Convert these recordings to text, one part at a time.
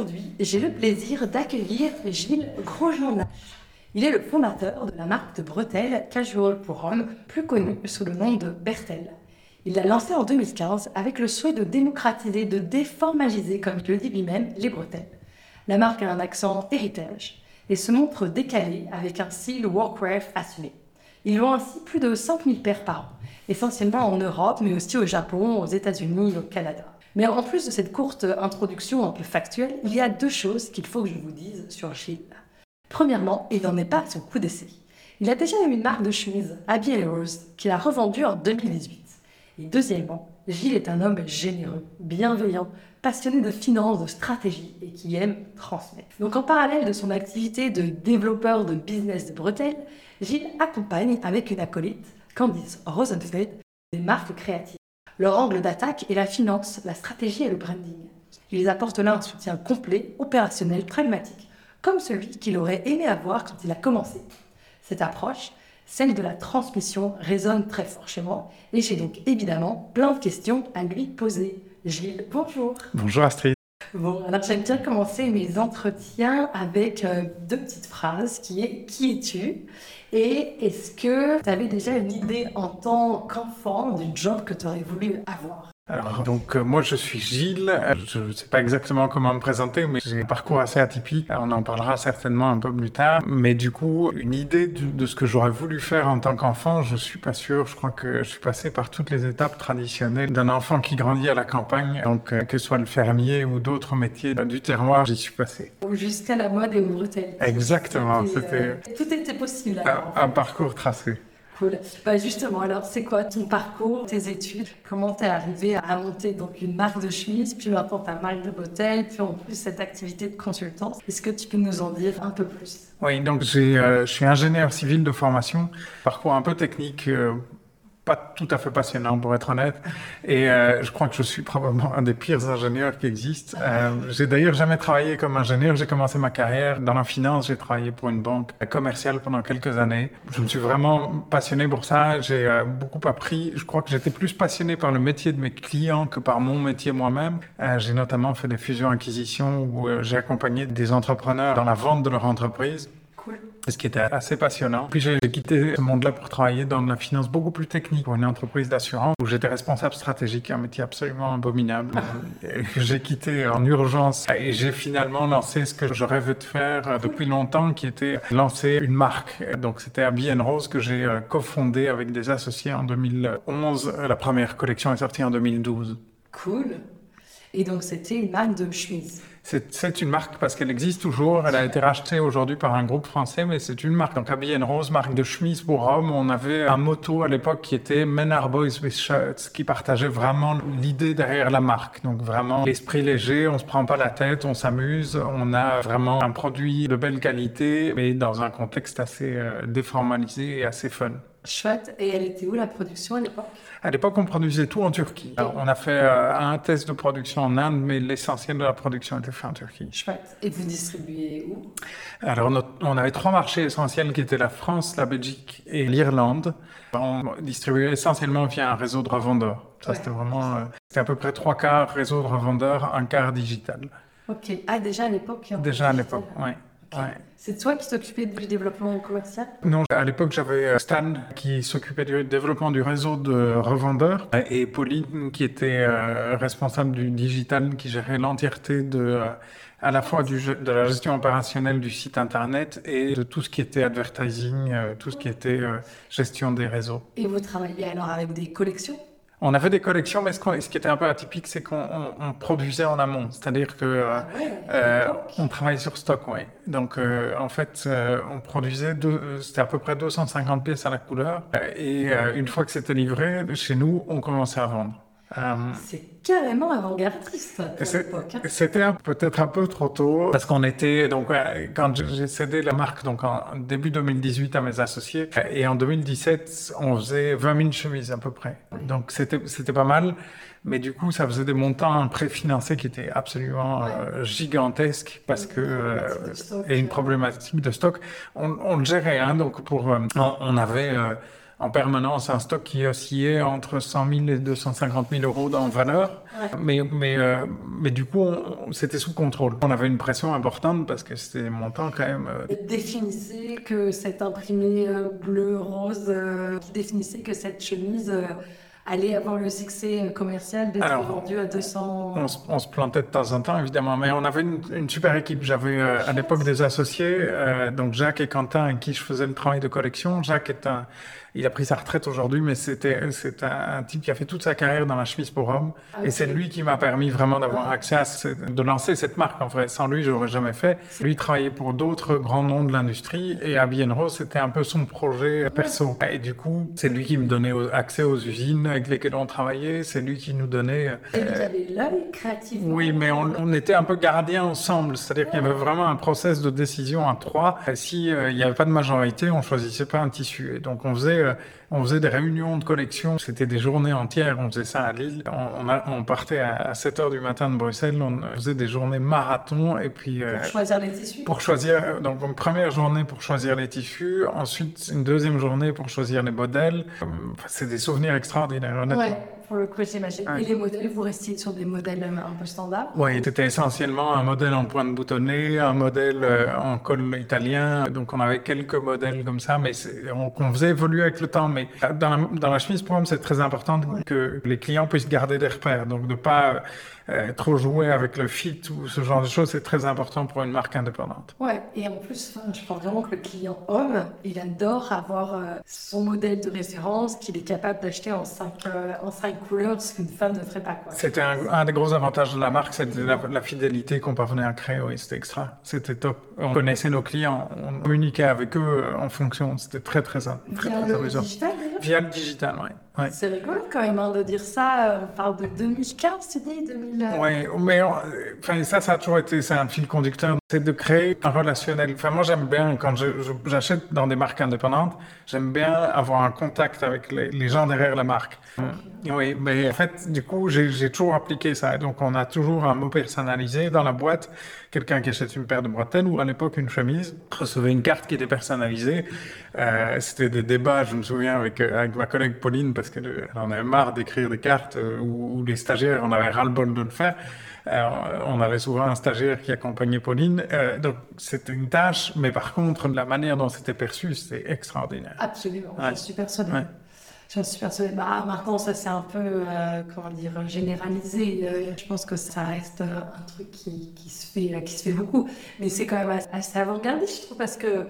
Aujourd'hui, j'ai le plaisir d'accueillir Gilles Grosjean-Nash. Il est le fondateur de la marque de bretelles Casual pour hommes, plus connue sous le nom de Bertel. Il l'a lancée en 2015 avec le souhait de démocratiser, de déformaliser, comme il le dit lui-même, les bretelles. La marque a un accent héritage et se montre décalée avec un style workwear façonné. Ils vend ainsi plus de 5000 paires par an, essentiellement en Europe, mais aussi au Japon, aux États-Unis et au Canada. Mais en plus de cette courte introduction un peu factuelle, il y a deux choses qu'il faut que je vous dise sur Gilles. Premièrement, il n'en est pas à son coup d'essai. Il a déjà eu une marque de chemise, Abby Rose, qu'il a revendue en 2018. Et deuxièmement, Gilles est un homme généreux, bienveillant, passionné de finance, de stratégie et qui aime transmettre. Donc en parallèle de son activité de développeur de business de bretelles, Gilles accompagne avec une acolyte, Candice Rosenfeld, des marques créatives. Leur angle d'attaque est la finance, la stratégie et le branding. Ils apportent là un soutien complet, opérationnel, pragmatique, comme celui qu'il aurait aimé avoir quand il a commencé. Cette approche, celle de la transmission, résonne très fort chez moi et j'ai donc évidemment plein de questions à lui poser. Gilles, bonjour. Bonjour Astrid. Bon, alors j'aime bien commencer mes entretiens avec euh, deux petites phrases qui est qui es-tu? Et est-ce que tu avais déjà une idée en tant qu'enfant du job que tu aurais voulu avoir? Alors, donc, euh, moi, je suis Gilles. Je ne sais pas exactement comment me présenter, mais j'ai un parcours assez atypique. On en parlera certainement un peu plus tard. Mais du coup, une idée de, ce que j'aurais voulu faire en tant qu'enfant, je suis pas sûr. Je crois que je suis passé par toutes les étapes traditionnelles d'un enfant qui grandit à la campagne. Donc, euh, que ce soit le fermier ou d'autres métiers du terroir, j'y suis passé. Jusqu'à la mode et bretelles. Exactement. C'était, euh, tout était possible. un parcours tracé. Bah, justement, alors c'est quoi ton parcours, tes études? Comment tu es arrivé à monter donc une marque de chemise, puis maintenant ta marque de bretelles, puis en plus cette activité de consultance Est-ce que tu peux nous en dire un peu plus? Oui, donc euh, je suis ingénieur civil de formation, parcours un peu technique. Euh, pas tout à fait passionnant pour être honnête. Et euh, je crois que je suis probablement un des pires ingénieurs qui existent. Euh, j'ai d'ailleurs jamais travaillé comme ingénieur. J'ai commencé ma carrière dans la finance. J'ai travaillé pour une banque commerciale pendant quelques années. Je me suis vraiment passionné pour ça. J'ai euh, beaucoup appris. Je crois que j'étais plus passionné par le métier de mes clients que par mon métier moi-même. J'ai notamment fait des fusions-acquisitions où j'ai accompagné des entrepreneurs dans la vente de leur entreprise. Cool. Ce qui était assez passionnant. Puis j'ai quitté ce monde-là pour travailler dans la finance beaucoup plus technique pour une entreprise d'assurance où j'étais responsable stratégique, un métier absolument abominable. j'ai quitté en urgence et j'ai finalement lancé ce que je rêvais de faire depuis longtemps, qui était lancer une marque. Donc c'était Abby Rose que j'ai euh, cofondé avec des associés en 2011. La première collection est sortie en 2012. Cool. Et donc c'était une marque de chemise. C'est une marque parce qu'elle existe toujours. Elle a été rachetée aujourd'hui par un groupe français, mais c'est une marque. Donc, Abby Rose, marque de chemise pour hommes. On avait un motto à l'époque qui était Men are boys with shirts, qui partageait vraiment l'idée derrière la marque. Donc, vraiment l'esprit léger, on se prend pas la tête, on s'amuse. On a vraiment un produit de belle qualité, mais dans un contexte assez euh, déformalisé et assez fun. Chouette. Et elle était où la production à l'époque? À l'époque, on produisait tout en Turquie. Alors, on a fait euh, un test de production en Inde, mais l'essentiel de la production était fait en Turquie. Chouette. Et vous distribuez où? Alors, notre- on avait trois marchés essentiels qui étaient la France, la Belgique et l'Irlande. On distribuait essentiellement via un réseau de revendeurs. Ça, Ouais. c'était vraiment, euh, c'était à peu près trois quarts réseau de revendeurs, un quart digital. Ok. Ah, déjà à l'époque. Déjà à l'époque, ouais. Ouais. C'est toi qui t'occupais du développement commercial? Non, à l'époque, j'avais euh, Stan qui s'occupait du développement du réseau de revendeurs et Pauline qui était euh, responsable du digital, qui gérait l'entièreté de euh, à la fois du, de la gestion opérationnelle du site internet et de tout ce qui était advertising, euh, tout ce qui était gestion des réseaux. Et vous travaillez alors avec des collections? On avait des collections, mais ce, qui était un peu atypique, c'est qu'on on- on produisait en amont, c'est-à-dire que euh, Ah euh, on travaillait sur stock, oui. Donc, euh, en fait, euh, on produisait, c'était à peu près 250 pièces à la couleur. Et euh, une fois que c'était livré, chez nous, on commençait à vendre. Euh, C'est carrément avant-gardiste à c'est- l'époque. hein. C'était peut-être un peu trop tôt. Parce qu'on était donc quand j'ai cédé la marque donc en début 2018 à mes associés et en 2017 on faisait 20 000 chemises à peu près. Donc c'était c'était pas mal. Mais du coup ça faisait des montants préfinancés qui étaient absolument euh, gigantesques parce que euh, et une problématique de stock. On, on le gérait hein, donc pour euh, on, on avait euh, en permanence un stock qui oscillait entre 100 000 et 250 000 euros en valeur. Mais, mais, euh, mais du coup, c'était sous contrôle. On avait une pression importante parce que c'était des montants quand même. Euh, définissait que cet imprimé euh, bleu-rose, qui définissait que cette chemise allait avoir le succès commercial d'être vendu à 200 on, se plantait de temps en temps, évidemment, mais on avait une, super équipe. J'avais à l'époque des associés, donc Jacques et Quentin, avec qui je faisais le travail de collection. Jacques est un il a pris sa retraite aujourd'hui, mais c'était c'est un, type qui a fait toute sa carrière dans la chemise pour hommes. Ah, et c'est lui qui m'a permis vraiment d'avoir accès à de lancer cette marque. En vrai, sans lui, je n'aurais jamais fait. Lui travaillait pour d'autres grands noms de l'industrie et à Rose, c'était un peu son projet perso. Et du coup, c'est lui qui me donnait accès aux usines avec lesquelles on travaillait. C'est lui qui nous donnait. Et vous avez l'œil créatif. Oui, mais on, était un peu gardiens ensemble. C'est-à-dire qu'il y avait vraiment un process de décision à trois. Si euh, il n'y avait pas de majorité, on choisissait pas un tissu. Et donc on faisait euh, on faisait des réunions de collection. C'était des journées entières. On faisait ça à Lille. On, partait à, 7 heures du matin de Bruxelles. On faisait des journées marathon. Et puis, euh, pour choisir les tissus. Pour choisir, donc une première journée pour choisir les tissus. Ensuite, une deuxième journée pour choisir les modèles. c'est des souvenirs extraordinaires, honnêtement pour le coup, j'imagine. Et les modèles, vous restiez sur des modèles euh, un peu standards? Oui, c'était essentiellement un modèle en pointe boutonnée, un modèle euh, en col italien. Donc, on avait quelques modèles comme ça, mais on, on, faisait évoluer avec le temps. Mais dans la, dans la chemise pour c'est très important que les clients puissent garder des repères. Donc, de pas euh, trop jouer avec le fit ou ce genre de choses, c'est très important pour une marque indépendante. Ouais, et en plus, je pense vraiment que le client homme, il adore avoir euh, son modèle de référence qu'il est capable d'acheter en cinq, euh, en cinq couleurs, ce qu'une femme ne ferait pas. C'était un, des gros avantages de la marque, c'était la, fidélité qu'on parvenait à créer. Oui, c'était extra. C'était top. On connaissait nos clients, on communiquait avec eux en fonction. C'était très, très, très, très, Via le digital, Via le digital, oui. C'est rigolo quand même hein, de dire ça. On parle de 2015, tu dis 2000... Oui, mais enfin, ça, ça a toujours été c'est un fil conducteur. C'est de créer un relationnel. Enfin, moi, j'aime bien, quand j'achète dans des marques indépendantes, j'aime bien avoir un contact avec les, gens derrière la marque. Oui, mais en fait, du coup, j'ai toujours appliqué ça. Donc, on a toujours un mot personnalisé dans la boîte. Quelqu'un qui achète une paire de bretelles ou à l'époque une chemise recevait une carte qui était personnalisée. Euh, C'était des débats, je me souviens, avec, avec ma collègue Pauline, parce qu'elle en avait marre d'écrire des cartes euh, où, les stagiaires en avaient ras-le-bol de le faire. On avait souvent un stagiaire qui accompagnait Pauline. Euh, donc, c'était une tâche, mais par contre, la manière dont c'était perçu, c'était extraordinaire. Absolument, je suis persuadée. Je suis persuadée. Bah, maintenant, ça c'est un peu, euh, comment dire, généralisé. je pense que ça reste un truc qui, qui, se fait, qui se fait beaucoup. Mais c'est quand même assez avant-gardiste, je trouve, parce que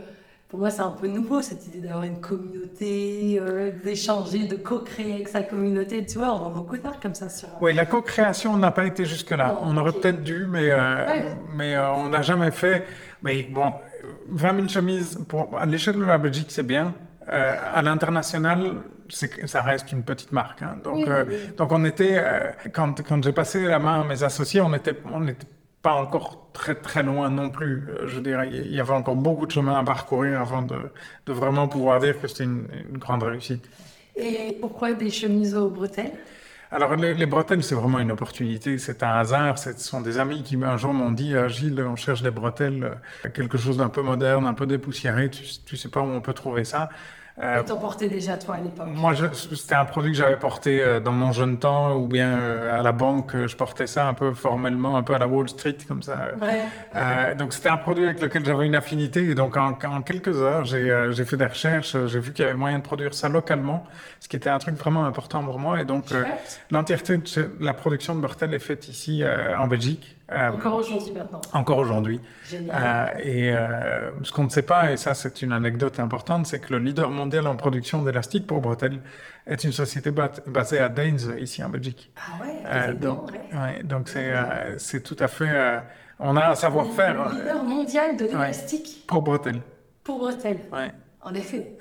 pour moi, c'est un peu nouveau cette idée d'avoir une communauté, euh, d'échanger, de co-créer avec sa communauté. Tu vois, on a beaucoup d'art comme ça sur. Oui, la co-création n'a pas été jusque-là. on aurait peut-être dû, mais, euh, mais euh, on n'a jamais fait. Mais bon, 20 000 chemises pour, à l'échelle de la Belgique, c'est bien. à l'international, ça reste une petite marque. Hein. Donc, donc on était, quand, quand j'ai passé la main à mes associés, on était, on était pas encore très très loin non plus. Euh, je dirais, il y avait encore beaucoup de chemin à parcourir avant de, de vraiment pouvoir dire que c'était une, grande réussite. Et pourquoi des chemises aux bretelles? Alors, les, bretelles, c'est vraiment une opportunité, c'est un hasard. Ce sont des amis qui, un jour, m'ont dit ah, Gilles, on cherche des bretelles, euh, quelque chose d'un peu moderne, un peu dépoussiéré, tu, tu sais pas où on peut trouver ça. Euh, T'en portais déjà toi à l'époque Moi, c'était un produit que j'avais porté euh, dans mon jeune temps, ou bien euh, à la banque, je portais ça un peu formellement, un peu à la Wall Street comme ça. Ouais. Euh, donc c'était un produit avec lequel j'avais une affinité, et donc en, en quelques heures, j'ai fait des recherches, j'ai vu qu'il y avait moyen de produire ça localement, ce qui était un truc vraiment important pour moi, et donc l'entièreté de la production de Bertel est faite ici en Belgique. Euh, encore aujourd'hui maintenant. Encore aujourd'hui. Euh, et euh, ce qu'on ne sait pas, et ça c'est une anecdote importante, c'est que le leader mondial en production d'élastique pour bretelles est une société basée à Daines, ici en Belgique. Ah ouais, donc, ouais, donc c'est c'est tout à fait... on a un savoir-faire. Le leader mondial de l'élastique. pour bretelles. Pour bretelles. Ouais. En effet.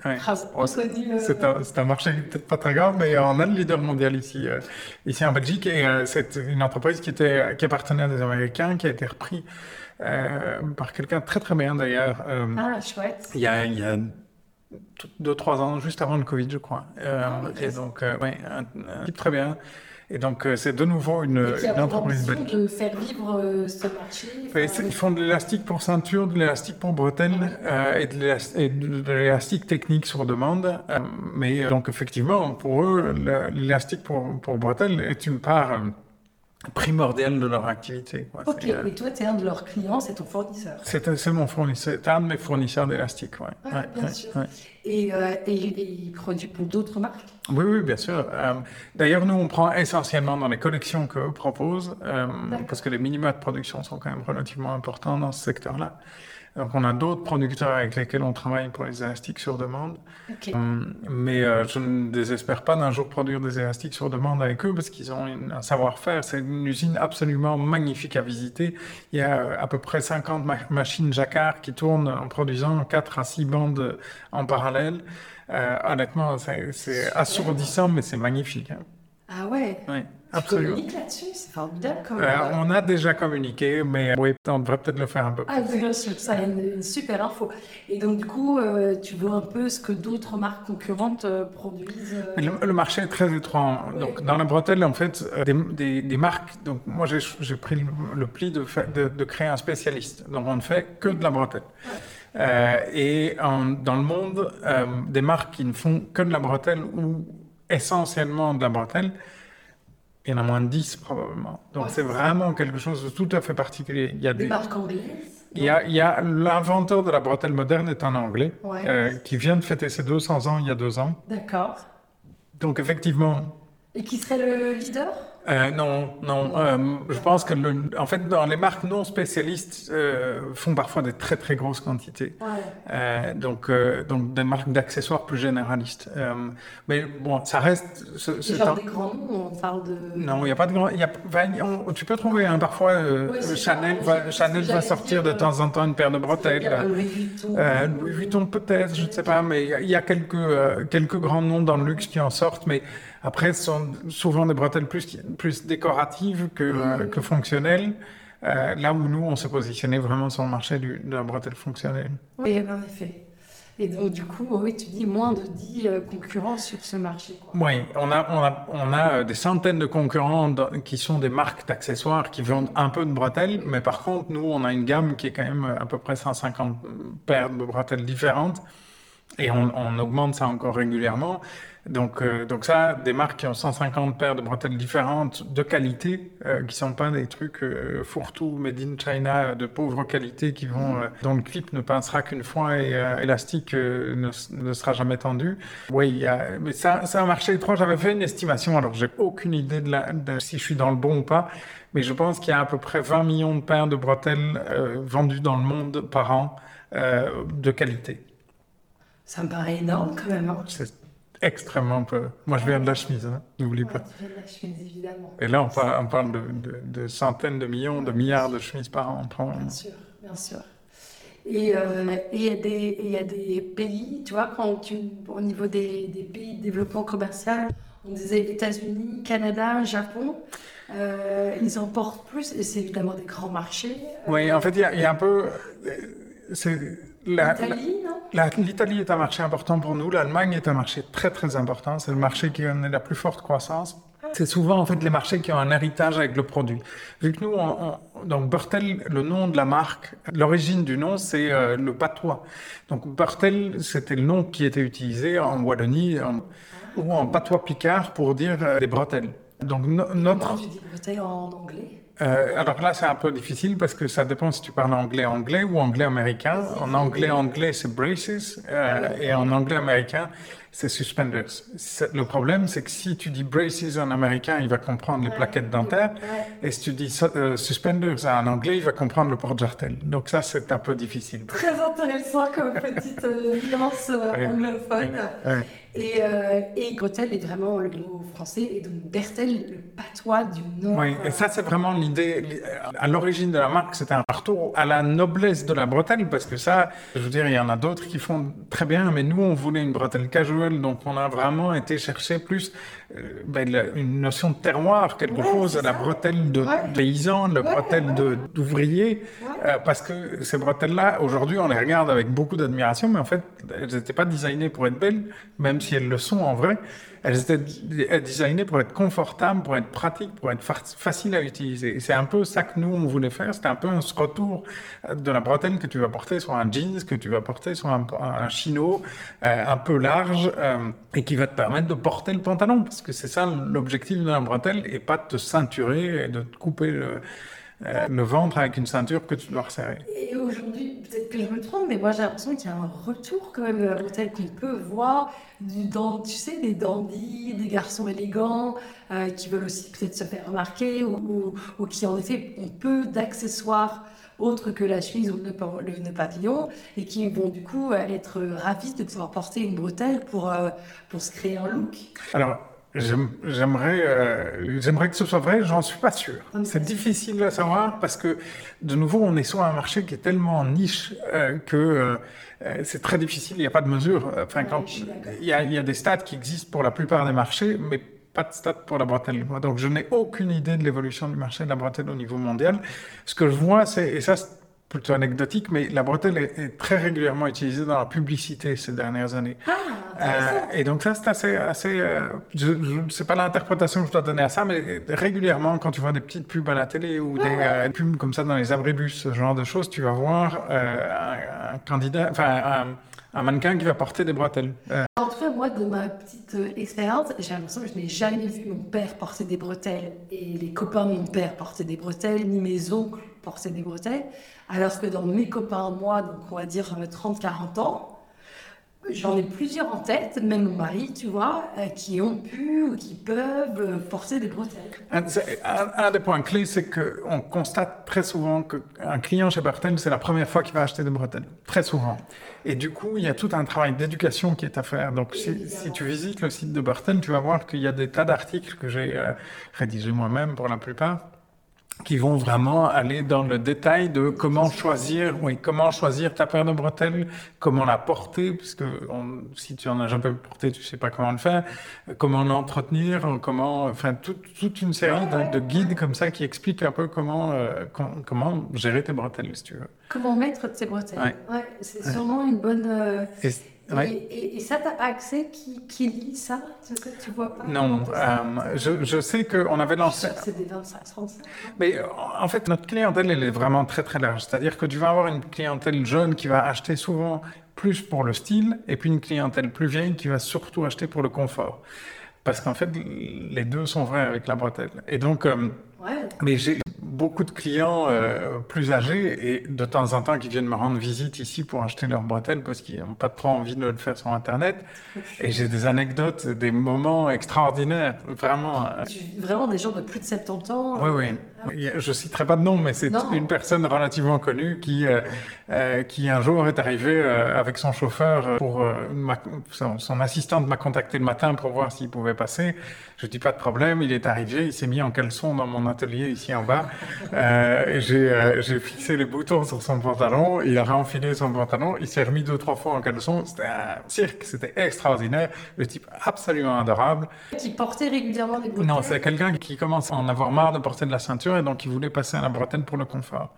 C'est un, marché peut-être pas très grave, mais on a le leader mondial ici, euh, ici en Belgique. Et euh, c'est une entreprise qui, était, qui appartenait à des Américains, qui a été repris euh, par quelqu'un très très bien d'ailleurs. ah, chouette. Il y a, il y a deux, trois ans, juste avant le Covid, je crois. Ah, et donc, ouais, un, type très bien. Et donc, euh, c'est de nouveau une, une entreprise belge. de faire vivre euh, ce marché. Enfin, Ils font de l'élastique pour ceinture, de l'élastique pour bretelles euh, et de l'élas- et de l'élastique technique sur demande. Euh, mais euh, donc effectivement, pour eux, l'élastique pour, pour bretelles est une part euh, primordiale de leur activité. quoi. Ok, C'est, euh, et toi, tu es un de leurs clients, c'est ton fournisseur. C'est c'est mon fournisseur, c'est un de mes fournisseurs d'élastique. Ouais. Ouais, Ouais, bien ouais, sûr. Et, euh, et, et il produit pour d'autres marques? Oui, oui, bien sûr. Euh, D'ailleurs, nous, on prend essentiellement dans les collections qu'eux proposent, euh, parce que les minima de production sont quand même relativement importants dans ce secteur-là. Donc, on a d'autres producteurs avec lesquels on travaille pour les élastiques sur demande. Euh, mais euh, je ne désespère pas d'un jour produire des élastiques sur demande avec eux parce qu'ils ont une- un savoir-faire. C'est une usine absolument magnifique à visiter. Il y a euh, à peu près 50 ma- machines jacquard qui tournent en produisant 4 à 6 bandes en parallèle. Euh, honnêtement, c'est c'est assourdissant, mais c'est magnifique. hein. Ah ouais Tu absolument. communiques là-dessus, c'est formidable même. Euh, on a déjà communiqué, mais oui, on devrait peut-être le faire un peu. Ah, bien sûr, ça a une, une super info. Et donc, du coup, euh, tu vois un peu ce que d'autres marques concurrentes euh, produisent. euh, Le, le marché est très étroit. Donc, dans la bretelle, en fait, euh, des, des- des marques. Donc, moi, j'ai pris le, le pli de, fa- de, de créer un spécialiste. Donc, on ne fait que de la bretelle. Euh, et en- dans le monde, euh, des marques qui ne font que de la bretelle ou essentiellement de la bretelle, il y en a moins de 10 probablement. Donc, Ouais, c'est vraiment quelque chose de tout à fait particulier. Il y a Des des, marques anglaises il y a, l'inventeur de la bretelle moderne est un Anglais Ouais. euh, qui vient de fêter ses 200 ans il y a deux ans. D'accord. Donc effectivement, Et qui serait le leader? Euh, non, non. euh, je pense que, le, en fait, dans les marques non spécialistes euh, font parfois des très très grosses quantités. Ouais. Euh, donc, euh, donc des marques d'accessoires plus généralistes. Euh, mais bon, ça reste. ce- ce genre temps- des grands noms, on parle de. Non, il n'y a pas de grand. il Y a, on- tu peux trouver hein, parfois euh, c'est Chanel, va, Chanel va sortir de temps en temps une paire de bretelles. Louis Vuitton. Euh, Louis Vuitton peut-être, je ne sais pas, mais il y y a quelques, euh, quelques grands noms dans le luxe qui en sortent, mais après, ce sont souvent des bretelles plus, plus décoratives que, euh, que fonctionnelles, euh, là où nous, on s'est positionné vraiment sur le marché du, de la bretelle fonctionnelle. Oui, en effet. Et donc, du coup, oui, tu dis moins de 10 euh, concurrents sur ce marché. Quoi. Oui, on a, on a, on a euh, des centaines de concurrents dans- qui sont des marques d'accessoires qui vendent un peu de bretelles, mais par contre, nous, on a une gamme qui est quand même à peu près 150 paires de bretelles différentes. Et on, on augmente ça encore régulièrement. Donc, euh, donc ça, des marques qui ont 150 paires de bretelles différentes de qualité, euh, qui sont pas des trucs euh, fourre-tout, made in China, de pauvre qualité, qui vont, euh, dont le clip ne pincera qu'une fois et élastique ne, sera jamais tendu. Oui, il y a, mais ça, c'est un marché étroit. J'avais fait une estimation, alors j'ai aucune idée de, la, de si je suis dans le bon ou pas, mais je pense qu'il y a à peu près 20 millions de paires de bretelles vendues dans le monde par an de qualité. Ça me paraît énorme quand même. Hein. Extrêmement peu. Moi, je viens de la chemise, hein, n'oublie Ouais, pas. tu fais de la chemise, évidemment. Et là, on parle, on parle de, de- de centaines de millions, de milliards de chemises par an. Bien sûr, bien sûr. Et euh, et il y, a des- et il y a des pays, tu vois, quand tu, au niveau des, des pays de développement commercial, on disait États-Unis, Canada, Japon, euh, ils emportent plus, et c'est évidemment des grands marchés. Oui, en fait, il y a, il y a un peu. euh, C'est L'Italie, non? La- L'Italie est un marché important pour nous. L'Allemagne est un marché très très important. C'est le marché qui connaît la plus forte croissance. C'est souvent en fait les marchés qui ont un héritage avec le produit. Vu que nous, on, on- donc Bertel, le nom de la marque, l'origine du nom, c'est euh, le patois. Donc Bertel, c'était le nom qui était utilisé en Wallonie en- ou en patois picard pour dire euh, des bretelles. Donc no- notre Comment tu dis bretelles en anglais? Euh, alors là, c'est un peu difficile parce que ça dépend si tu parles anglais anglais ou anglais américain. En anglais anglais, c'est braces euh, et en anglais américain, c'est suspenders. Le problème, c'est que si tu dis braces en américain, il va comprendre les plaquettes dentaires. Ouais. Et si tu dis euh, suspenders en anglais, il va comprendre le porte-jartel. Donc ça, c'est un peu difficile. Très intéressant comme petite euh, nuance euh, anglophone. Ouais. Et, euh, et bretelle est vraiment le mot français, et donc Bertel, le patois du Nord. Oui, et ça c'est vraiment l'idée. À l'origine de la marque, c'était un retour à la noblesse de la bretelle, parce que ça, je veux dire, il y en a d'autres qui font très bien, mais nous, on voulait une bretelle donc on a vraiment été chercher plus ben, la- une notion de terroir, quelque Ouais, chose, la bretelle de Ouais. paysan, la Ouais, bretelle d'ouvrier, euh, parce que ces bretelles-là, aujourd'hui, on les regarde avec beaucoup d'admiration, mais en fait, elles n'étaient pas designées pour être belles, même si elles le sont en vrai. Elles étaient designées pour être confortables, pour être pratiques, pour être fa- faciles à utiliser. Et c'est un peu ça que nous, on voulait faire. C'était un peu un retour de la bretelle que tu vas porter sur un jeans, que tu vas porter sur un, un chino euh, un peu large euh, et qui va te permettre de porter le pantalon. Parce que c'est ça l'objectif de la bretelle et pas de te ceinturer et de te couper le, euh, le ventre avec une ceinture que tu dois resserrer. Et aujourd'hui, peut-être que je me trompe, mais moi j'ai l'impression qu'il y a un retour quand même de la bretelle qu'on peut voir, du, dans, tu sais, des dandys, des garçons élégants euh, qui veulent aussi peut-être se faire remarquer ou, ou, ou qui en effet ont peu d'accessoires autres que la chemise ou le, le papillon et qui vont du coup être ravis de pouvoir porter une bretelle pour, euh, pour se créer un look. Alors, j'aimerais euh, j'aimerais que ce soit vrai, j'en suis pas sûr. C'est difficile à savoir parce que, de nouveau, on est sur un marché qui est tellement niche euh, que euh, c'est très difficile, il n'y a pas de mesure. Enfin, quand, il y, a, il y a des stats qui existent pour la plupart des marchés, mais pas de stats pour la bretelle. Donc, je n'ai aucune idée de l'évolution du marché de la bretelle au niveau mondial. Ce que je vois, c'est, et ça, c'est plutôt anecdotique, mais la bretelle est, est très régulièrement utilisée dans la publicité ces dernières années. Ah, Euh, et donc ça, c'est assez, assez euh, je, je sais pas l'interprétation que je dois donner à ça, mais régulièrement, quand tu vois des petites pubs à la télé ou des euh, pubs comme ça dans les abribus, ce genre de choses, tu vas voir euh, un, un candidat, enfin un, un mannequin qui va porter des bretelles. En tout cas, moi, de ma petite expérience, j'ai l'impression que je n'ai jamais vu mon père porter des bretelles et les copains de mon père porter des bretelles, ni mes oncles porter des bretelles. Alors que dans mes copains, moi, donc on va dire euh, 30-40 ans, j'en ai plusieurs en tête, même mon mari, tu vois, euh, qui ont pu ou qui peuvent euh, porter des bretelles. un, des points clés, c'est qu'on constate très souvent qu'un client chez Bertel, c'est la première fois qu'il va acheter des bretelles. Très souvent. Et du coup, il y a tout un travail d'éducation qui est à faire. Donc, si, tu visites le site de Bertel, tu vas voir qu'il y a des tas d'articles que j'ai euh, rédigés moi-même pour la plupart qui vont vraiment aller dans le détail de comment choisir, oui, comment choisir ta paire de bretelles, comment la porter, puisque on- si tu en as jamais porté, tu sais pas comment le faire, comment l'entretenir, comment, enfin, toute, toute une série de, de guides comme ça qui expliquent un peu comment, euh, com- comment gérer tes bretelles, si tu veux. Comment mettre ces bretelles Ouais. c'est sûrement une bonne... euh, Et, ouais. Et, ça, t'as pas accès qui, qui lit ça? Tu, sais, tu vois pas Non, euh, je, je sais qu'on avait lancé, C'est des 25, 35. Mais en fait, notre clientèle, elle est vraiment très très large. C'est-à-dire que tu vas avoir une clientèle jeune qui va acheter souvent plus pour le style, et puis une clientèle plus vieille qui va surtout acheter pour le confort. Parce qu'en fait, les deux sont vrais avec la bretelle. Et donc, euh, Ouais. mais j'ai beaucoup de clients euh, plus âgés et de temps en temps qui viennent me rendre visite ici pour acheter leurs bretelles parce qu'ils n'ont pas trop envie de le faire sur Internet. Et j'ai des anecdotes, des moments extraordinaires, vraiment. euh, Vraiment des gens de plus de 70 ans. oui, oui. A- Je citerai pas de nom, mais c'est une personne relativement connue qui, euh, euh, qui un jour est arrivée euh, avec son chauffeur pour euh, m'a- son, son assistante m'a contacté le matin pour voir s'il pouvait passer. Je dis pas de problème. Il est arrivé, il s'est mis en caleçon dans mon atelier ici en bas. Euh, j'ai euh, j'ai fixé les boutons sur son pantalon. Il a renfilé son pantalon. Il s'est remis deux trois fois en caleçon. C'était un cirque. C'était extraordinaire. Le type absolument adorable. Qui portaient régulièrement des bretelles. Non, c'est quelqu'un qui commence à en avoir marre de porter de la ceinture et donc il voulait passer à la bretelle pour le confort.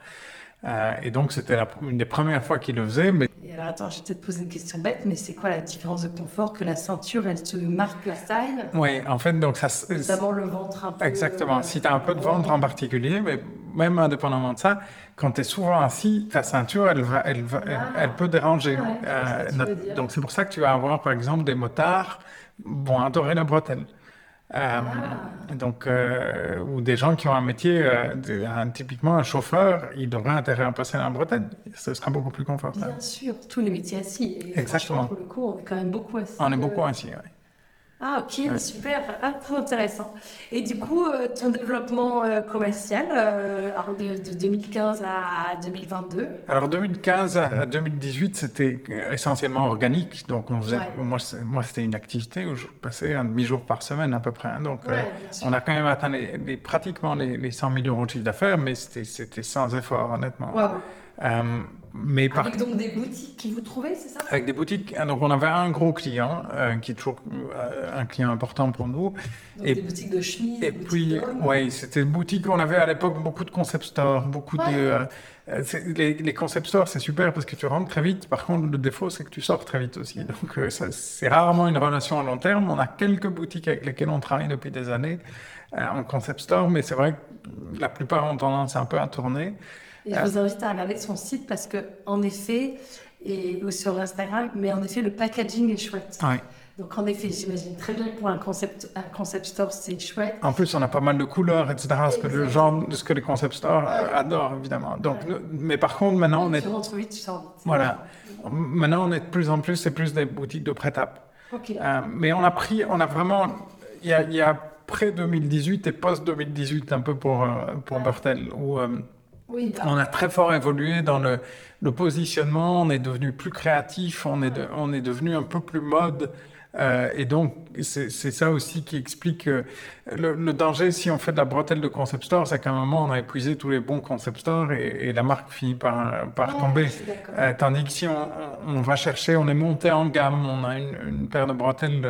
Euh, et donc c'était une des premières fois qu'il le faisait, mais Et alors attends, je vais peut-être poser une question bête, mais c'est quoi la différence de confort que la ceinture, elle te marque la taille? Oui, en fait, donc ça, Notamment le ventre un peu. exactement. euh, Si tu as un peu de ventre en particulier, mais même indépendamment de ça, quand tu es souvent assis, ta ceinture, elle, va, elle, va, elle, Ah. elle peut déranger. Ouais, ce dire. donc c'est pour ça que tu vas avoir, par exemple, des motards vont adorer la bretelle. Euh, donc, euh, ou des gens qui ont un métier, euh, de- un- typiquement un chauffeur, il aurait intérêt à passer à la bretelle. Ce sera beaucoup plus confortable. Bien sûr, tous les métiers assis. Et Exactement. Pour le coup, on est quand même beaucoup assis. On est beaucoup ainsi, ouais. Ah, ok, super, ah, très intéressant. Et du coup, euh, ton développement euh, commercial, euh, alors de, de 2015 à 2022, Alors 2015 à 2018, c'était essentiellement organique. Donc on faisait, Ouais. moi, moi c'était une activité où je passais un demi-jour par semaine à peu près. hein. Donc Ouais, on a quand même atteint les, les- pratiquement les, les 100 000 euros de chiffre d'affaires, mais c'était sans effort honnêtement. Waouh. Mais par Avec donc des boutiques qui vous trouvaient, c'est ça? Avec des boutiques. ah, Donc, on avait un gros client euh, qui est toujours euh, un client important pour nous. Donc Et- des boutiques de chemises, Et puis, ouais, c'était une boutique. On avait à l'époque beaucoup de concept stores, beaucoup Ouais. de. euh, les, les concept stores, c'est super parce que tu rentres très vite. Par contre, le défaut, c'est que tu sors très vite aussi. Donc, euh, c'est rarement une relation à long terme. On a quelques boutiques avec lesquelles on travaille depuis des années en concept store, mais c'est vrai que la plupart ont tendance un peu à tourner. Et je vous invite à regarder son site parce que, en effet, et ou sur Instagram, mais en effet, le packaging est chouette. Ouais. Donc, en effet, j'imagine très bien que pour un concept, un concept store, c'est chouette. En plus, on a pas mal de couleurs, etc. Ce que le genre, ce que les concept stores euh, adorent, évidemment. Donc, mais par contre, maintenant, on est Tu rentres vite, tu sors vite. Voilà. Maintenant, on est de plus en plus, c'est plus des boutiques de prêt-à-porter. Euh, mais on a pris, on a vraiment, il y a, y a pré-2018 et post-2018 un peu pour, euh, pour Bertel, où euh, Oui, bah, on a très fort évolué dans le, le positionnement, on est devenu plus créatif, on est, de- on est devenu un peu plus mode. euh, et donc, c'est ça aussi qui explique euh, le, le danger si on fait de la bretelle de concept store, c'est qu'à un moment, on a épuisé tous les bons concept stores et, et la marque finit par, par tomber. Euh, tandis que si on, on- va chercher, on est monté en gamme, on a une, une paire de bretelles.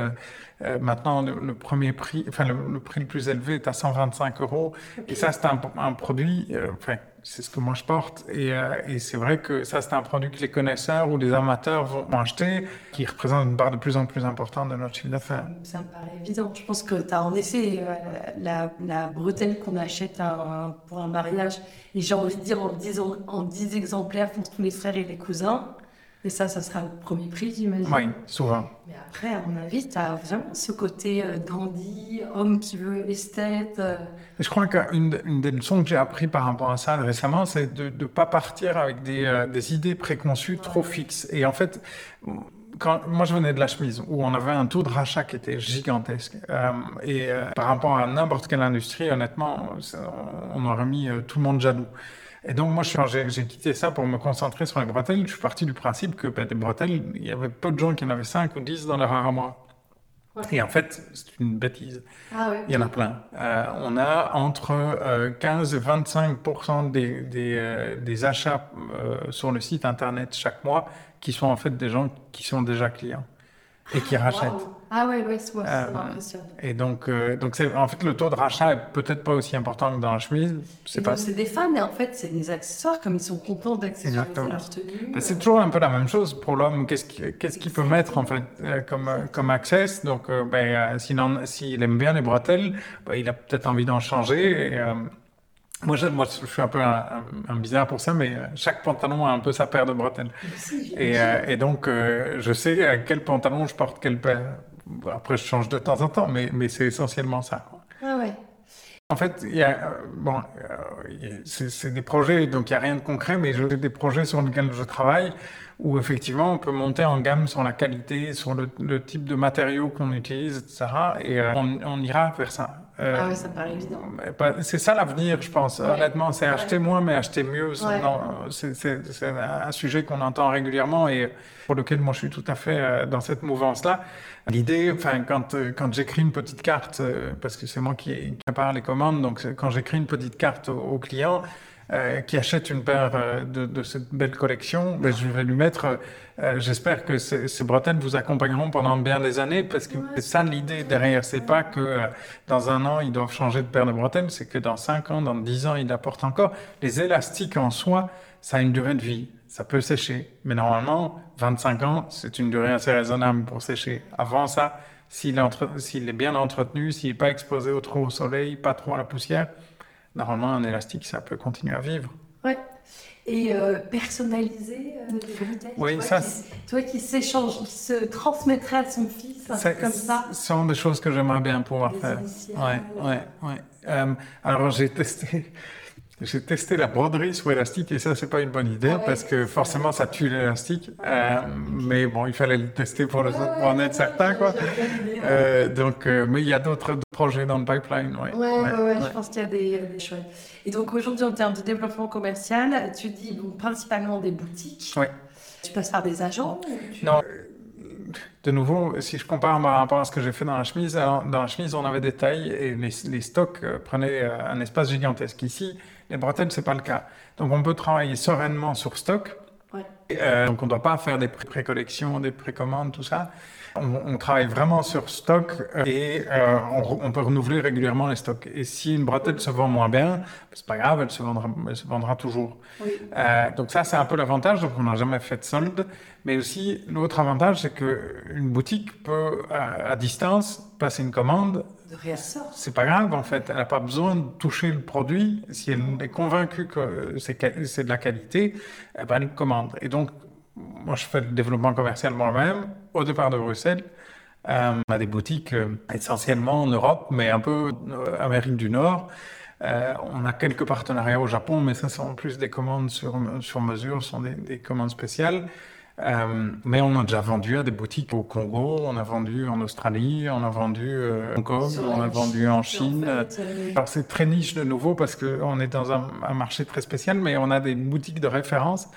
euh, maintenant, le, le premier prix, enfin le, le prix le plus élevé est à 125 euros. Et ça, c'est un, un produit. euh, enfin, c'est ce que moi je porte. Et, euh, et c'est vrai que ça, c'est un produit que les connaisseurs ou les amateurs vont acheter, qui représente une part de plus en plus importante de notre chiffre d'affaires. Ça me paraît évident. Je pense que tu as en effet euh, la, la bretelle qu'on achète pour un mariage, et j'ai envie de dire en 10, en- en 10 exemplaires pour tous les frères et les cousins. Et ça, ça sera le premier prix, j'imagine. Oui, souvent. Mais après, à mon avis, tu as vraiment ce côté euh, dandy, homme qui veut esthète. euh, Je crois qu'une une des leçons que j'ai appris par rapport à ça récemment, c'est de ne pas partir avec des, euh, des idées préconçues trop fixes. Et en fait, quand, moi je venais de la chemise, où on avait un taux de rachat qui était gigantesque. Euh, et euh, par rapport à n'importe quelle industrie, honnêtement, ça- on aurait mis euh, tout le monde jaloux. Et donc moi, j'ai quitté ça pour me concentrer sur les bretelles, je suis parti du principe que ben, des bretelles, il y avait peu de gens qui en avaient 5 ou 10 dans leur armoire. Ouais. Et en fait, c'est une bêtise. Ah ouais. Il y en a plein. Euh, on a entre euh, 15 et 25 des, des, euh, des achats euh, sur le site internet chaque mois qui sont en fait des gens qui sont déjà clients et qui rachètent. Waouh. Ah ouais, ouais, c'est Euh, m'impressionne. Et donc, euh, donc en fait le taux de rachat est peut-être pas aussi important que dans la chemise. C'est pas. C'est des fans, et en fait, c'est des accessoires, comme ils sont contents Exactement. leur tenue. Ben, C'est toujours un peu la même chose pour l'homme. Qu'est-ce qu'il peut mettre en fait euh, comme euh, comme access Donc, euh, ben, euh, s'il aime bien les bretelles, ben, il a peut-être envie d'en changer. Euh, moi, je, moi, je suis un peu un, bizarre pour ça, mais euh, chaque pantalon a un peu sa paire de bretelles. Et, euh, et donc, euh, je sais à quel pantalon je porte quelle paire. Après, je change de temps en temps, mais, mais c'est essentiellement ça. Ah ouais. En fait, il y a, euh, bon, euh, c'est des projets, donc il n'y a rien de concret, mais j'ai des projets sur lesquels je travaille où effectivement on peut monter en gamme sur la qualité, sur le, le type de matériaux qu'on utilise, etc. Et euh, on, on ira vers ça. Euh, Ah ouais, ça me paraît évident. pas- C'est ça l'avenir, je pense. Ouais. Honnêtement, c'est acheter moins, mais acheter mieux. C'est- Ouais. un sujet qu'on entend régulièrement et pour lequel moi je suis tout à fait dans cette mouvance-là. L'idée, enfin, quand, euh, quand j'écris une petite carte, euh, parce que c'est moi qui, qui prépare les commandes, donc quand j'écris une petite carte au, au client, euh, qui achète une paire euh, de, de cette belle collection, ben, je vais lui mettre. euh, J'espère que ces, bretelles vous accompagneront pendant bien des années, parce que c'est ça l'idée derrière. C'est pas que dans un an ils doivent changer de paire de bretelles, c'est que dans 5 ans, dans 10 ans, ils la portent encore. Les élastiques en soi, ça a une durée de vie. Ça peut sécher, mais normalement, 25 ans, c'est une durée assez raisonnable pour sécher. Avant ça, s'il est, bien entretenu, s'il n'est pas exposé au trop au soleil, pas trop à la poussière, normalement, un élastique, ça peut continuer à vivre. Ouais. Et euh, personnaliser euh, des bouteilles. Oui, toi, ça, qui, toi qui s'échange, qui se transmettrait à son fils, un comme ça? Ce sont des choses que j'aimerais bien pouvoir Des faire. initiales. Ouais, ouais, ouais. Euh, alors j'ai testé, j'ai testé la broderie sur élastique et ça c'est pas une bonne idée Ah ouais, parce que forcément ça tue l'élastique. Euh, mais bon, il fallait le tester pour, le, pour en être certain quoi. Euh, donc, euh, mais il y a d'autres projets dans le pipeline. Ouais, Ouais, ouais, ouais, je pense qu'il y a des, des. Et donc aujourd'hui, en termes de développement commercial, tu dis donc, principalement des boutiques. Ouais. Tu passes par des agents tu- Non, de nouveau, si je compare par rapport à ce que j'ai fait dans la chemise, alors, dans la chemise, on avait des tailles et les, les stocks euh, prenaient euh, un espace gigantesque. Ici, les bretelles, c'est pas le cas. Donc, on peut travailler sereinement sur stock Ouais. Euh, donc on ne doit pas faire des pré-collections, des précommandes, tout ça. On, travaille vraiment sur stock et euh, on, peut renouveler régulièrement les stocks. Et si une bretelle se vend moins bien, c'est pas grave, elle se vendra, elle se vendra toujours. Euh, donc ça, c'est un peu l'avantage. Donc on n'a jamais fait de solde. Mais aussi, l'autre avantage, c'est qu'une boutique peut, à, distance, passer une commande. De C'est pas grave, en fait. Elle n'a pas besoin de toucher le produit. Si elle est convaincue que c'est de la qualité, eh ben, elle commande. Et donc, moi, je fais le développement commercial moi-même, au départ de Bruxelles. Euh, on a des boutiques euh, essentiellement en Europe, mais un peu euh, Amérique du Nord. Euh, on a quelques partenariats au Japon, mais ça, sont plus des commandes sur, sur mesure, ce sont des, des commandes spéciales. Euh, mais on a déjà vendu à des boutiques au Congo, on a vendu en Australie, on a vendu euh, Hong Kong, on a vendu en Chine. Alors c'est très niche de nouveau parce qu'on est dans un, un, marché très spécial, mais on a des boutiques de référence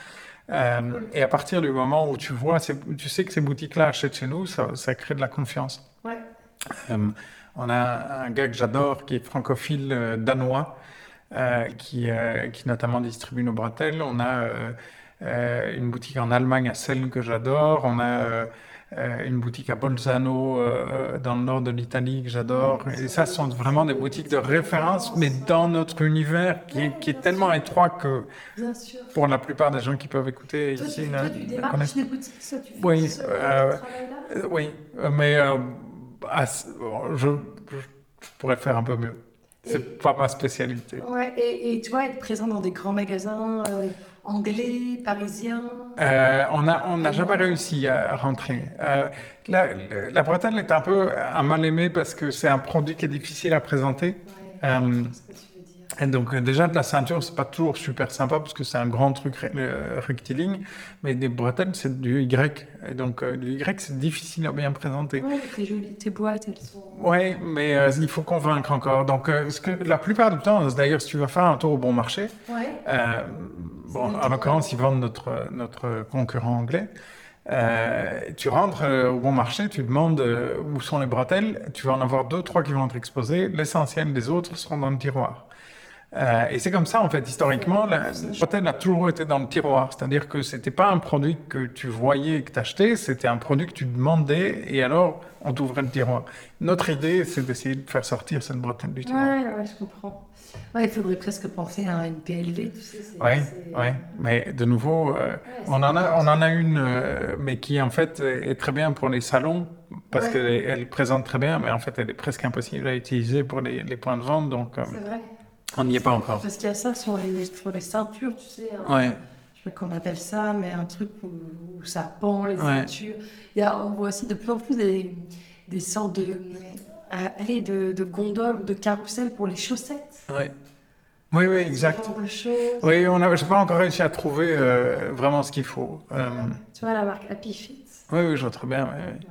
euh, et à partir du moment où tu vois, tu sais que ces boutiques-là achètent chez nous, ça, ça, crée de la confiance. Ouais. Euh, on a un gars que j'adore qui est francophile euh, danois, qui, qui notamment distribue nos bretelles. On a une boutique en Allemagne à Celle que j'adore. On a une boutique à Bolzano euh, euh, dans le nord de l'Italie que j'adore. Et ça, ce sont vraiment des boutiques de référence, mais dans notre univers qui est, qui est tellement étroit que pour la plupart des gens qui peuvent écouter toi, ici, tu, toi, tu démarches des boutiques, ça, tu fais oui, ce, euh, oui, mais euh, je, je, pourrais faire un peu mieux. C'est pas ma spécialité. Ouais, et, et, tu vois, être présent dans des grands magasins. Euh anglais, parisien? Euh, On n'a on a jamais réussi à rentrer. Euh, la, la bretelle est un peu un mal aimé parce que c'est un produit qui est difficile à présenter. Ouais, euh, et donc euh, déjà de la ceinture, c'est pas toujours super sympa parce que c'est un grand truc euh, rectiligne, mais des bretelles c'est du Y, et donc euh, du Y c'est difficile à bien présenter. Ouais, c'est joli, tes boîtes elles sont. Ouais, mais euh, il faut convaincre encore. Donc euh, ce que la plupart du temps, d'ailleurs, si tu vas faire un tour au bon marché, ouais. bon, en l'occurrence ils vendent notre notre concurrent anglais. Euh, tu rentres euh, au bon marché, tu demandes euh, où sont les bretelles, tu vas en avoir deux, trois qui vont être exposés, l'essentiel des autres seront dans le tiroir. Euh, et c'est comme ça, en fait, historiquement, la bretelle a toujours été dans le tiroir. C'est-à-dire que c'était pas un produit que tu voyais et que tu achetais, c'était un produit que tu demandais et alors on t'ouvrait le tiroir. Notre idée, c'est d'essayer de faire sortir cette bretelle du tiroir. Ouais, ouais, je comprends. Ouais, il faudrait presque penser à une PLV, tu sais. Oui, oui, mais de nouveau, euh, ouais, on, en a, on en a une, euh, mais qui en fait est très bien pour les salons, parce ouais. qu'elle elle présente très bien, mais en fait elle est presque impossible à utiliser pour les, les points de vente. Donc, euh, c'est vrai. On n'y est pas encore. Parce qu'il y a ça sur les, sur les ceintures, tu sais. Hein. Ouais. Je sais pas comment on appelle ça, mais un truc où, où ça pend, les ouais. ceintures. Il y a, on voit aussi de plus en plus des, des sortes de, euh, de, de gondoles, de carrousels pour les chaussettes. Ouais. Oui, oui, exact. Oui, on n'a pas encore réussi à trouver euh, vraiment ce qu'il faut. Euh... Tu vois la marque Happy Fit Oui, oui, je vois très bien. Oui, oui.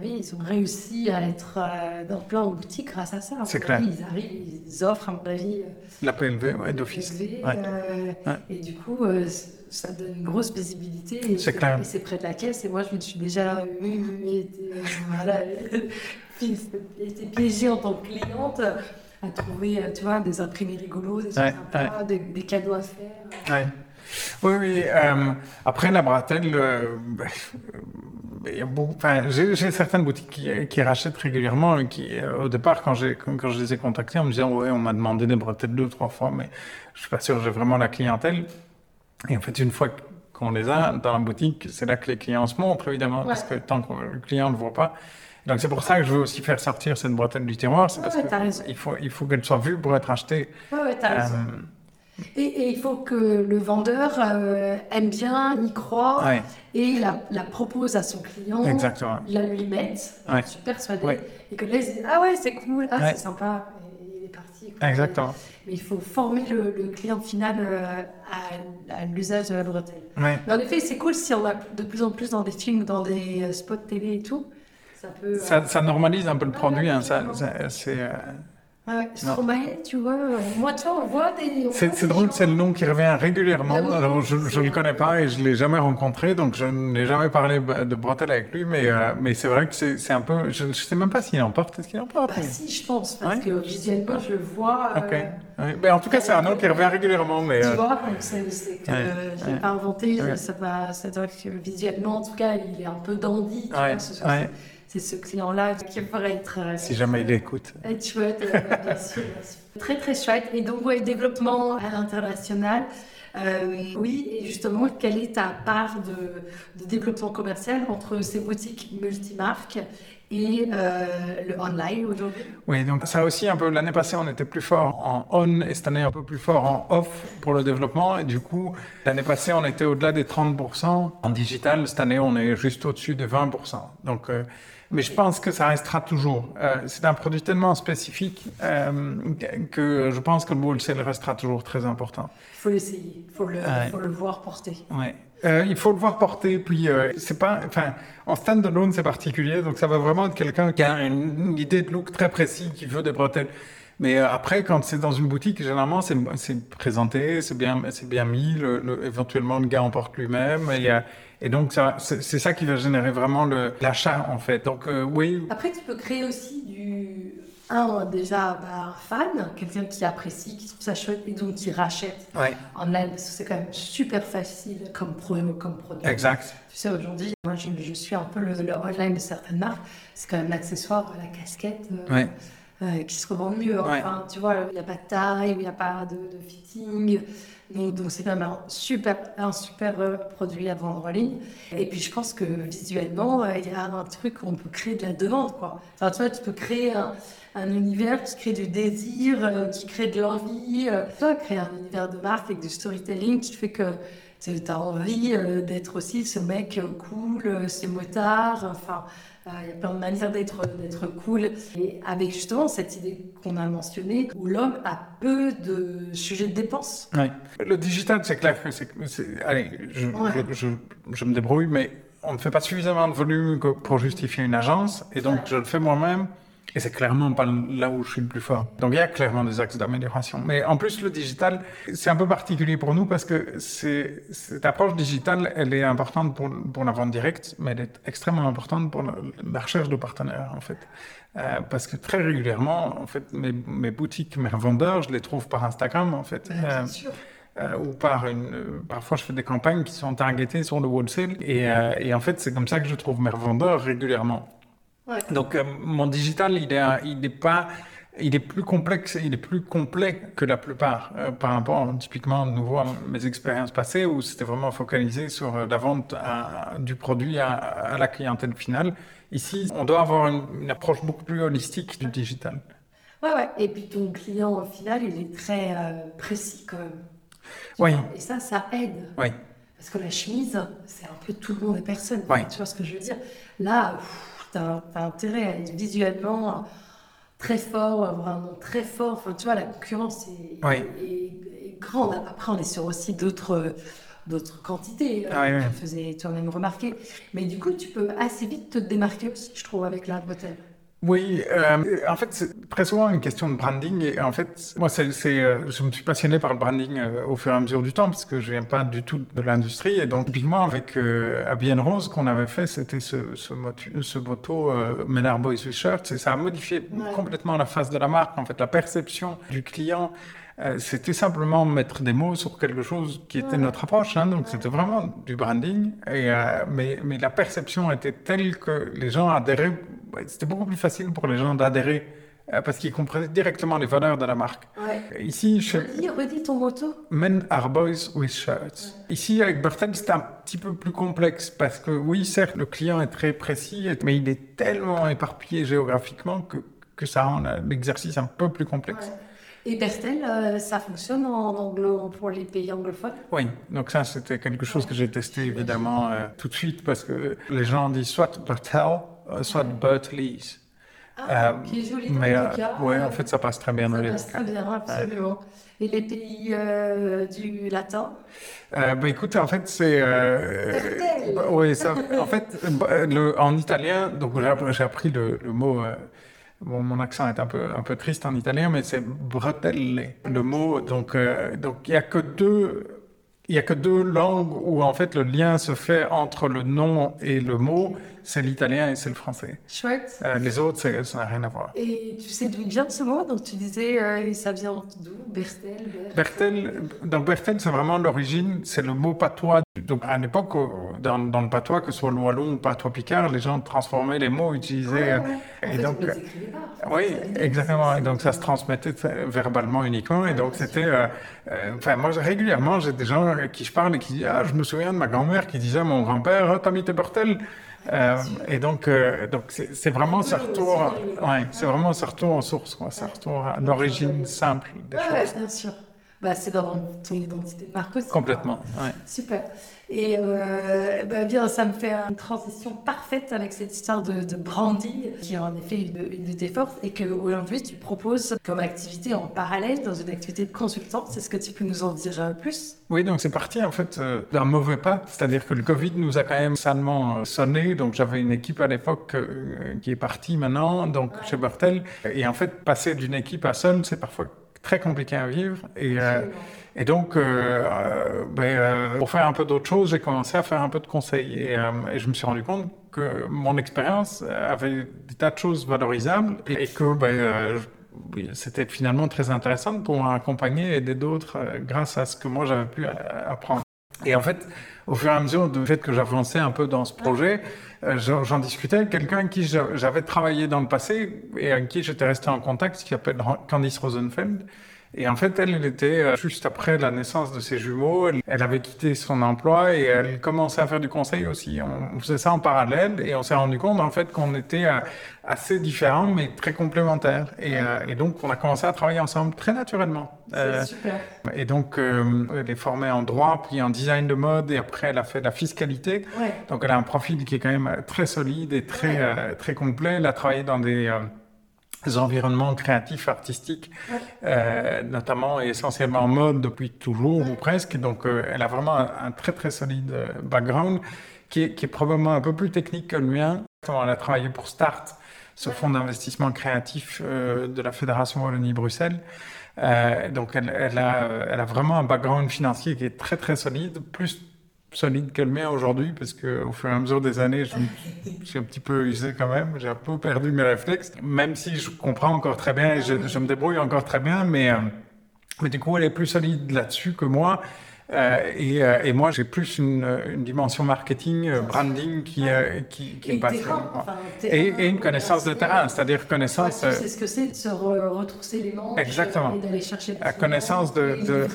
Oui, ils ont réussi à être euh, dans plein de boutiques grâce à ça. C'est clair. Ils arrivent, ils offrent, à mon avis. La PLV, ouais, d'office. Ouais. Euh, ouais. Et du coup, euh, ça donne une grosse visibilité. C'est clair. Et c'est près de la caisse. Et moi, je me suis déjà voilà, été piégée en tant que cliente à trouver, tu vois, des imprimés rigolos, des, ouais, sympas, des, des, cadeaux à faire. Oui, oui. Euh, après, la bretelle, euh, il y a beaucoup, enfin, j'ai certaines boutiques qui, qui, rachètent régulièrement et qui, euh, au départ, quand, quand, quand je les ai contactés, en me disant, ouais, on m'a demandé des bretelles deux, trois fois, mais je suis pas sûr que j'ai vraiment la clientèle. Et en fait, une fois qu'on les a dans la boutique, c'est là que les clients se montrent, évidemment, ouais. parce que tant que le client ne voit pas. Donc c'est pour ça que je veux aussi faire sortir cette bretelle du tiroir, c'est ouais, parce qu'il faut, il faut qu'elle soit vue pour être achetée. Ouais, ouais, t'as raison. Et, et, il faut que le vendeur euh, aime bien, y croit ouais. et la, la, propose à son client. Exactement. La lui mette. Ouais. Je suis persuadée. Ouais. Et que là, il se dit Ah ouais, c'est cool, ah, c'est sympa. Et il est parti. Quoi. Exactement. Mais il faut former le, le client final euh, à, à l'usage de la bretelle. Mais en effet, c'est cool si on a de plus en plus dans des films, dans des euh, spots télé et tout. Ça, peut, ça, ça normalise un peu le produit. Hein, ça, ça c'est. Ouais, Stromae, tu vois, moi, tu vois, on voit des. C'est drôle, c'est le nom qui revient régulièrement. Ah oui. Alors, je ne le connais pas et je ne l'ai jamais rencontré, donc je n'ai jamais parlé de bretelles avec lui, mais, euh, mais c'est vrai que c'est un peu. Je ne sais même pas s'il en porte. Est-ce qu'il en porte Bah, si, je pense, parce Ouais. que visuellement, je le vois. euh. Ben, en tout cas, c'est un nom qui revient régulièrement. Mais, Tu euh, vois, donc c'est que Ouais, j'ai ouais. pas inventé, ça, va, ça doit être que visuellement, en tout cas, il est un peu dandy. tu vois, ce-. C'est ce client-là qui pourrait être, euh, si jamais il écoute. être chouette, euh, bien sûr, bien sûr. Très très chouette. Et donc, ouais, développement à l'international. Euh, oui, et justement, quelle est ta part de, de développement commercial entre ces boutiques multimarques et euh, le online aujourd'hui Oui, donc ça aussi un peu. L'année passée, on était plus fort en on et cette année un peu plus fort en off pour le développement. Et du coup, l'année passée, on était au-delà des 30% en digital. Cette année, on est juste au-dessus des 20%. Donc, euh, mais je pense que ça restera toujours. Euh, c'est un produit tellement spécifique que je pense que le wholesale restera toujours très important. Il faut l'essayer, il faut, le- Ouais. faut le voir porter. Ouais. Euh, il faut le voir porter, puis euh, c'est pas, enfin, en stand-alone c'est particulier, donc ça va vraiment être quelqu'un qui a une, idée de look très précis, qui veut des bretelles. Mais euh, après, quand c'est dans une boutique, généralement c'est présenté, c'est bien, c'est bien mis, le, le- éventuellement le gars en porte lui-même, et, a- et donc c'est ça qui va générer vraiment l'achat en fait. Donc euh, oui, Après, tu peux créer aussi du. Un, déjà, bah, un fan, quelqu'un qui apprécie, qui trouve ça chouette et donc qui rachète ouais, en ligne, c'est quand même super facile comme, comme produit. exact. Tu sais, aujourd'hui, moi, je, je suis un peu le, le online de certaines marques. C'est quand même l'accessoire, la casquette euh, Ouais. euh, qui se revend mieux. Ouais. Enfin, tu vois, il n'y a pas de taille, il n'y a pas de, de fitting. Donc, c'est quand même un super, un super euh, produit à vendre en ligne. Et puis, je pense que visuellement, il y a un truc où on peut créer de la demande, quoi. Enfin, tu vois, tu peux créer un, un univers qui crée du désir, euh, qui crée de l'envie. euh. tu vois, créer un univers de marque avec du storytelling qui fait que tu as envie euh, d'être aussi ce mec euh, cool, euh, ce motard. Enfin, euh, il y a plein de manières d'être d'être cool. Et avec justement cette idée qu'on a mentionnée, où l'homme a peu de sujets de dépenses. Ouais. Le digital, c'est clair que c'est. c'est- Allez, je, Ouais. je, je, je me débrouille, mais on ne fait pas suffisamment de volume pour justifier une agence, et donc je le fais moi-même. Et c'est clairement pas là où je suis le plus fort. Donc il y a clairement des axes d'amélioration. Mais en plus, le digital, c'est un peu particulier pour nous parce que cette approche digitale, elle est importante pour, pour la vente directe, mais elle est extrêmement importante pour la, la recherche de partenaires, en fait. Euh, parce que très régulièrement, en fait, mes, mes boutiques, mes revendeurs, je les trouve par Instagram, en fait. Euh, sûr. euh, ou par une. euh, parfois, je fais des campagnes qui sont targetées sur le wholesale. Et, euh, et en fait, c'est comme ça que je trouve mes revendeurs régulièrement. Ouais. Donc, euh, mon digital, il est, un- il est pas. Il est plus complexe, il est plus complet que la plupart euh, par rapport typiquement de nouveau à mes expériences passées où c'était vraiment focalisé sur euh, la vente à- du produit à, à la clientèle finale. Ici, on doit avoir une, une approche beaucoup plus holistique du digital. Ouais, ouais. Et puis ton client au final, il est très euh, précis quand même. Oui. Et ça, ça aide. Oui, Parce que la chemise, c'est un peu tout le monde et personne. Ouais. Tu vois ce que je veux dire? Là, as, intérêt à être visuellement très fort, avoir un nom très fort. Enfin, tu vois, la concurrence est, est- est grande. Après, on est sur aussi d'autres d'autres quantités. Ah ouais, ouais. Tu faisais toi-même remarquer. Mais du coup, tu peux assez vite te démarquer aussi, je trouve, avec la bretelle. Oui, euh, en fait, c'est très souvent une question de branding. Et en fait, moi, c'est, c'est, euh, je me suis passionné par le branding euh, au fur et à mesure du temps, parce que je viens pas du tout de l'industrie. Et donc, typiquement, avec euh, Rose, qu'on avait fait, c'était ce, ce, motu- ce moto Men Are Boys with Shirts, et ça a modifié Ouais. complètement la face de la marque, en fait, la perception du client. Euh, c'était simplement mettre des mots sur quelque chose qui était notre approche, hein, donc c'était vraiment du branding, et, euh, mais, mais la perception était telle que les gens adhéraient, c'était beaucoup plus facile pour les gens d'adhérer, euh, parce qu'ils comprenaient directement les valeurs de la marque. Ouais. Ici, chez Redis, redis ton moto. Men are boys with shirts. Ici, avec Bertel, c'est un petit peu plus complexe, parce que oui, certes, le client est très précis, mais il est tellement éparpillé géographiquement que, que ça rend l'exercice un peu plus complexe. Ouais. Et Bertel, euh, ça fonctionne en anglo pour les pays anglophones? Oui, donc ça c'était quelque chose que j'ai testé évidemment euh, tout de suite parce que les gens disent soit Bertel, euh, soit Bertleys. Ah, Euh, qui est joli dans Mais euh, cas. ouais, en fait ça passe très bien dans Ça les passe très bien, absolument. Et les pays euh, du latin? Euh, bah, écoute, en fait c'est... Bah, oui, ça, en fait le, en italien, donc j'ai appris- le, le mot... Bon, mon accent est un peu, un peu triste en italien, mais c'est bretelle, le mot. Donc, euh, donc il y a que deux, il y a que deux langues où en fait le lien se fait entre le nom et le mot c'est l'italien et c'est le français. Chouette. Euh, les autres, ça n'a rien à voir. Et tu sais d'où vient ce mot? Donc tu disais, euh, ça vient d'où? Bertel Bertel, donc Bertel, c'est vraiment l'origine, c'est le mot patois. Donc à l'époque, dans, dans, le patois, que ce soit le wallon ou patois picard, les gens transformaient les mots. Ouais, ouais. et donc, oui, exactement. Et donc ça se transmettait verbalement uniquement. Et donc c'était, enfin moi régulièrement, j'ai des gens à qui je parle et qui disent, ah, je me souviens de ma grand-mère qui disait à mon grand-père, oh, t'as mis tes Bertel? Euh, et donc, euh, donc c'est vraiment ce retour, ouais, c'est vraiment ce retour en source, quoi, ce retour à l'origine simple des choses. bien sûr. Bah, c'est dans ton identité de marque aussi. Complètement, ouais. Super. Et euh, bah bien, ça me fait une transition parfaite avec cette histoire de, de branding, qui est en effet une, une de tes forces, et que aujourd'hui tu proposes comme activité en parallèle dans une activité de consultance. Est-ce que tu peux nous en dire plus? Oui, donc c'est parti en fait euh, d'un mauvais pas, c'est-à-dire que le Covid nous a quand même salement euh, sonné. Donc j'avais une équipe à l'époque euh, qui est partie maintenant, donc chez Bertel, et en fait passer d'une équipe à seule, c'est parfois très compliqué à vivre. Et, euh, et donc, euh, euh, ben, pour faire un peu d'autres choses, j'ai commencé à faire un peu de conseils. Et, et je me suis rendu compte que mon expérience avait des tas de choses valorisables et, que ben, c'était finalement très intéressant pouvoir accompagner et aider d'autres grâce à ce que moi j'avais pu apprendre. Et en fait, au fur et à mesure du fait que j'avançais un peu dans ce projet, j'en discutais avec quelqu'un avec qui j'avais travaillé dans le passé et avec qui j'étais resté en contact, qui s'appelle Candice Rosenfeld. Et en fait, elle, elle était euh, juste après la naissance de ses jumeaux. Elle, elle, avait quitté son emploi et elle commençait à faire du conseil aussi. On, faisait ça en parallèle et on s'est rendu compte en fait qu'on était euh, assez différents mais très complémentaires. Et, euh, et, donc, on a commencé à travailler ensemble très naturellement. Euh, super. Et donc, euh, elle est formée en droit, puis en design de mode et après, elle a fait de la fiscalité. Ouais. Donc, elle a un profil qui est quand même très solide et très, ouais. très complet. Elle a travaillé dans des environnements créatifs, artistiques, ouais. euh, notamment et essentiellement en mode depuis toujours ou presque. Donc, euh, elle a vraiment un, un, très très solide euh, background qui est, qui est, probablement un peu plus technique que le mien. Elle a travaillé pour Start, ce fonds d'investissement créatif euh, de la Fédération Wallonie-Bruxelles. Donc, elle, elle, a, elle a vraiment un background financier qui est très très solide, plus solide que le mien aujourd'hui, parce que au fur et à mesure des années, je, je suis un petit peu usé quand même, j'ai un peu perdu mes réflexes, même si je comprends encore très bien et je, me débrouille encore très bien, mais, euh, mais du coup, elle est plus solide là-dessus que moi. Euh, et, euh, et, moi, j'ai plus une, une, dimension marketing, euh, branding qui, qui, qui et me. Enfin, et, et, une connaissance de terrain, c'est-à-dire connaissance. Ouais, sais ce que c'est de se re retrousser les manches exactement. et d'aller chercher la connaissance de, de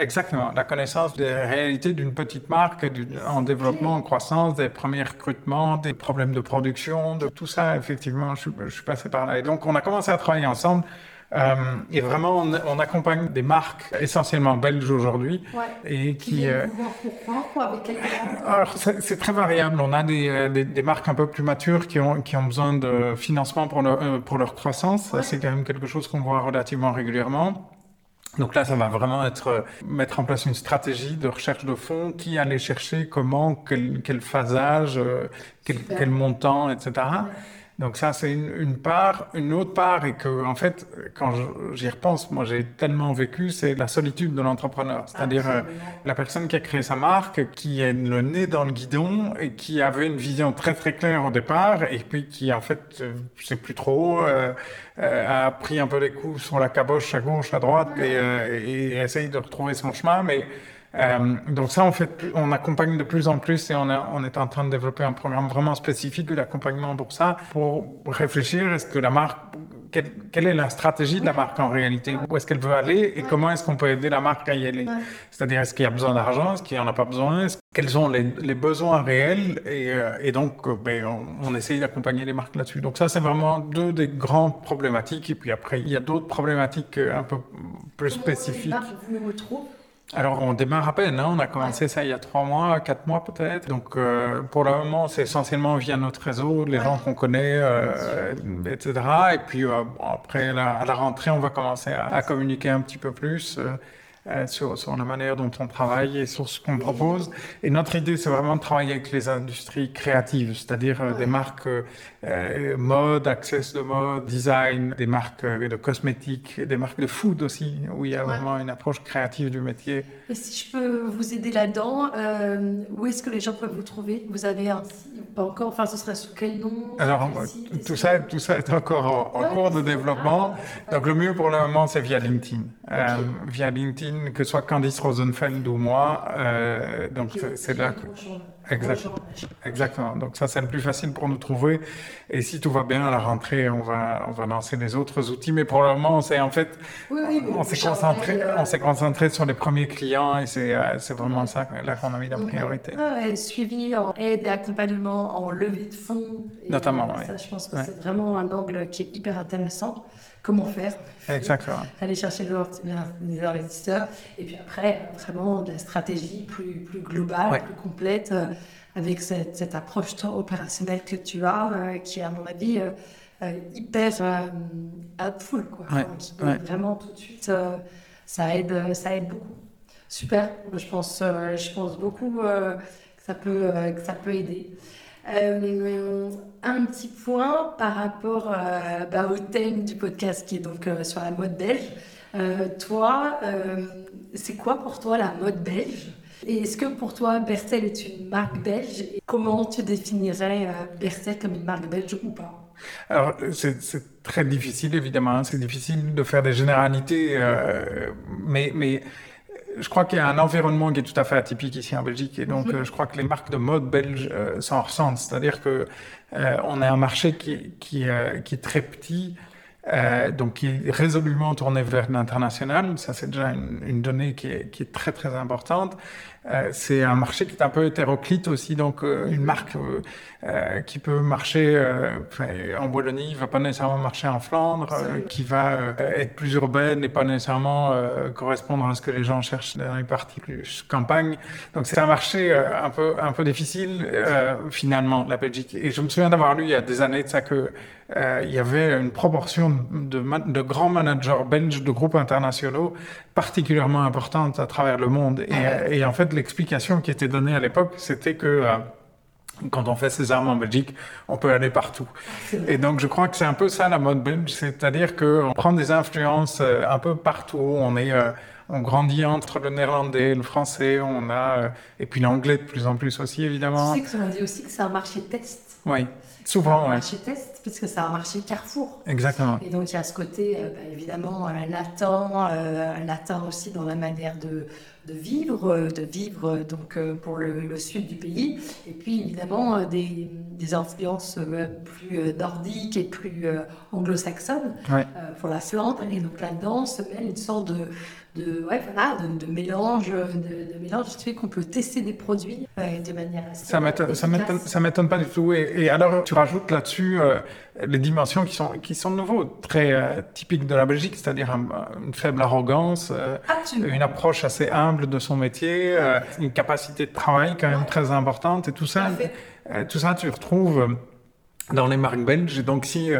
exactement la connaissance des réalités d'une petite marque en développement, en croissance, des premiers recrutements, des problèmes de production, de tout ça. Effectivement, je, je suis passé par là. Et donc, on a commencé à travailler ensemble. Euh, et vraiment, on, on, accompagne des marques essentiellement belges aujourd'hui. Ouais. Et qui. Euh... Alors, c'est très variable. On a des, euh, des, des, marques un peu plus matures qui ont, qui ont besoin de financement pour, leur, euh, pour leur croissance. Ouais. C'est quand même quelque chose qu'on voit relativement régulièrement. Donc là, ça va vraiment être mettre en place une stratégie de recherche de fonds, qui aller chercher, comment, quel, quel phasage, quel, quel, montant, etc. Ouais. Donc ça, c'est une, une, part. Une autre part est que, en fait, quand j'y repense, moi, j'ai tellement vécu, c'est la solitude de l'entrepreneur. C'est-à-dire euh, la personne qui a créé sa marque, qui est le nez dans le guidon et qui avait une vision très très claire au départ, et puis qui, en fait, euh, sais plus trop, euh, a pris un peu les coups sur la caboche à gauche, à droite, et, et essaye de retrouver son chemin, mais euh, donc ça, on fait, on accompagne de plus en plus et on, a, on est en train de développer un programme vraiment spécifique d'accompagnement pour ça, pour réfléchir est-ce que la marque, quelle, quelle, est la stratégie de la marque en réalité, où est-ce qu'elle veut aller et comment est-ce qu'on peut aider la marque à y aller? C'est-à-dire est-ce qu'il y a besoin d'argent, est-ce qu'il n'y en a pas besoin, quels sont les, les, besoins réels? Et, euh, et donc ben, on, on essaye d'accompagner les marques là-dessus. Donc ça, c'est vraiment deux des grandes problématiques. Et puis après il y a d'autres problématiques un peu plus spécifiques. Vous alors, on démarre à peine. Hein. On a commencé ça il y a trois mois, quatre mois peut-être. Donc, euh, pour le moment, c'est essentiellement via notre réseau, les ouais. gens qu'on connaît, euh, etc. Et puis, euh, bon, après, la, à la rentrée, on va commencer à, à, communiquer un petit peu plus. Euh, sur, sur, la manière dont on travaille et sur ce qu'on propose. Et notre idée, c'est vraiment de travailler avec les industries créatives, c'est-à-dire euh, des marques euh, mode, access de mode, design, des marques de cosmétiques, des marques de food aussi, où il y a vraiment une approche créative du métier. Et si je peux vous aider là-dedans, où est-ce que les gens peuvent vous trouver? Vous avez un site Pas encore Enfin, ce serait sous quel nom? Alors, tout ça, tout ça est encore en, cours de développement. Donc, le mieux pour le moment, c'est via LinkedIn. via LinkedIn que ce soit Candice Rosenfeld ou moi. Euh, donc c'est là que... Exactement. Donc ça, c'est le plus facile pour nous trouver. Et si tout va bien à la rentrée, on va, on va lancer les autres outils. Mais pour le moment, on s'est en fait, on s'est concentré, on s'est concentré sur les premiers clients et c'est, euh, c'est vraiment ça là qu'on a mis la priorité. Ah suivi en aide et accompagnement, en levée de fonds. Notamment, oui. Ça, je pense que c'est vraiment un angle qui est hyper intéressant comment faire. Exactement. Aller chercher les investisseurs. Et puis après, vraiment de la stratégie plus, plus globale, plus complète, euh, avec cette, cette, approche opérationnelle que tu as, euh, qui est, à mon avis, euh, hyper helpful. Quoi. Vraiment, tout de suite, ça, aide, ça aide beaucoup. Super. Je pense, je pense beaucoup que, ça peut, que ça peut aider. Euh, un petit point par rapport euh, bah, au thème du podcast qui est donc euh, sur la mode belge. toi, c'est quoi pour toi la mode belge? Et est-ce que pour toi Bertel est une marque belge? Comment tu définirais Bertel comme une marque belge ou pas? Alors, c'est très difficile, évidemment. C'est difficile de faire des généralités, mais, mais je crois qu'il y a un environnement qui est tout à fait atypique ici en Belgique et donc mhm. euh, je crois que les marques de mode belges euh, s'en ressentent. C'est-à-dire que euh, on a un marché qui, qui, qui est très petit, donc qui est résolument tourné vers l'international. Ça c'est déjà une, une, donnée qui est, qui est très très importante. Euh, c'est un marché qui est un peu hétéroclite aussi, donc euh, une marque euh, qui peut marcher en Wallonie, va pas nécessairement marcher en Flandre, qui va être plus urbaine et pas nécessairement correspondre à ce que les gens cherchent dans les parties plus campagne. Donc c'est un marché un peu un peu difficile finalement la Belgique. Et je me souviens d'avoir lu il y a des années de ça que il y avait une proportion de, de, grands managers belges de groupes internationaux particulièrement importante à travers le monde. Et, et en fait, l'explication qui était donnée à l'époque, c'était que euh, quand on fait ses armes en Belgique, on peut aller partout. Et donc, je crois que c'est un peu ça la mode belge, c'est-à-dire qu'on prend des influences euh, un peu partout. On est, euh, on grandit entre le néerlandais, le français, on a et puis l'anglais de plus en plus aussi évidemment. Tu sais qu'on dit aussi que c'est un marché test. Oui. Souvent, un marché test, parce que c'est un marché carrefour. Exactement. Et donc, il y a ce côté, euh, bah, évidemment, un latent, euh, un latent aussi dans la manière de, de vivre, euh, de vivre donc pour le, sud du pays. Et puis, évidemment, des, des influences plus nordiques et plus anglo-saxonnes pour la Flandre. Et donc, là-dedans se mêle une sorte de de, ouais, voilà, de, de, mélange, de, de mélange qui fait qu'on peut tester des produits euh, de manière assez ça ça m'étonne pas du tout. Et, et, alors, tu rajoutes là-dessus euh, les dimensions qui sont, qui sont de nouveau très euh, typiques de la Belgique, c'est-à-dire une faible arrogance, euh, une approche assez humble de son métier, une capacité de travail quand même très importante. Et tout ça, tout ça, tu retrouves dans les marques belges. Et donc, si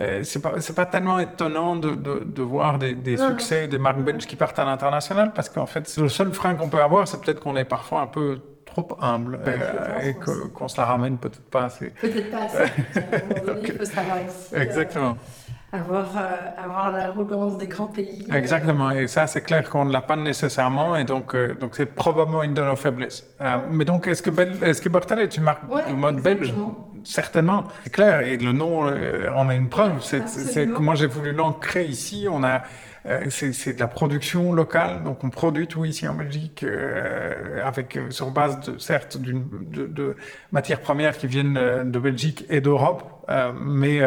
euh, c'est pas c'est pas tellement étonnant de, de, de voir des, des succès des marques belges qui partent à l'international parce qu'en fait le seul frein qu'on peut avoir c'est peut-être qu'on est parfois un peu trop humble euh, et qu'on se la ramène peut-être pas assez. Peut-être pas assez. il faut savoir Exactement. Avoir, euh, avoir l'arrogance des grands pays. Exactement, et ça c'est clair qu'on ne l'a pas nécessairement, et donc euh, donc c'est probablement une de nos faiblesses. Euh, mais donc est-ce que est-ce que Bertel est une marque ouais, du mode belge Certainement, c'est clair, et le nom euh, en est une preuve. C'est que moi j'ai voulu l'ancrer ici. On a euh, c'est de la production locale, donc on produit tout ici en Belgique euh, avec sur base de certes de, de, matières premières qui viennent de Belgique et d'Europe, mais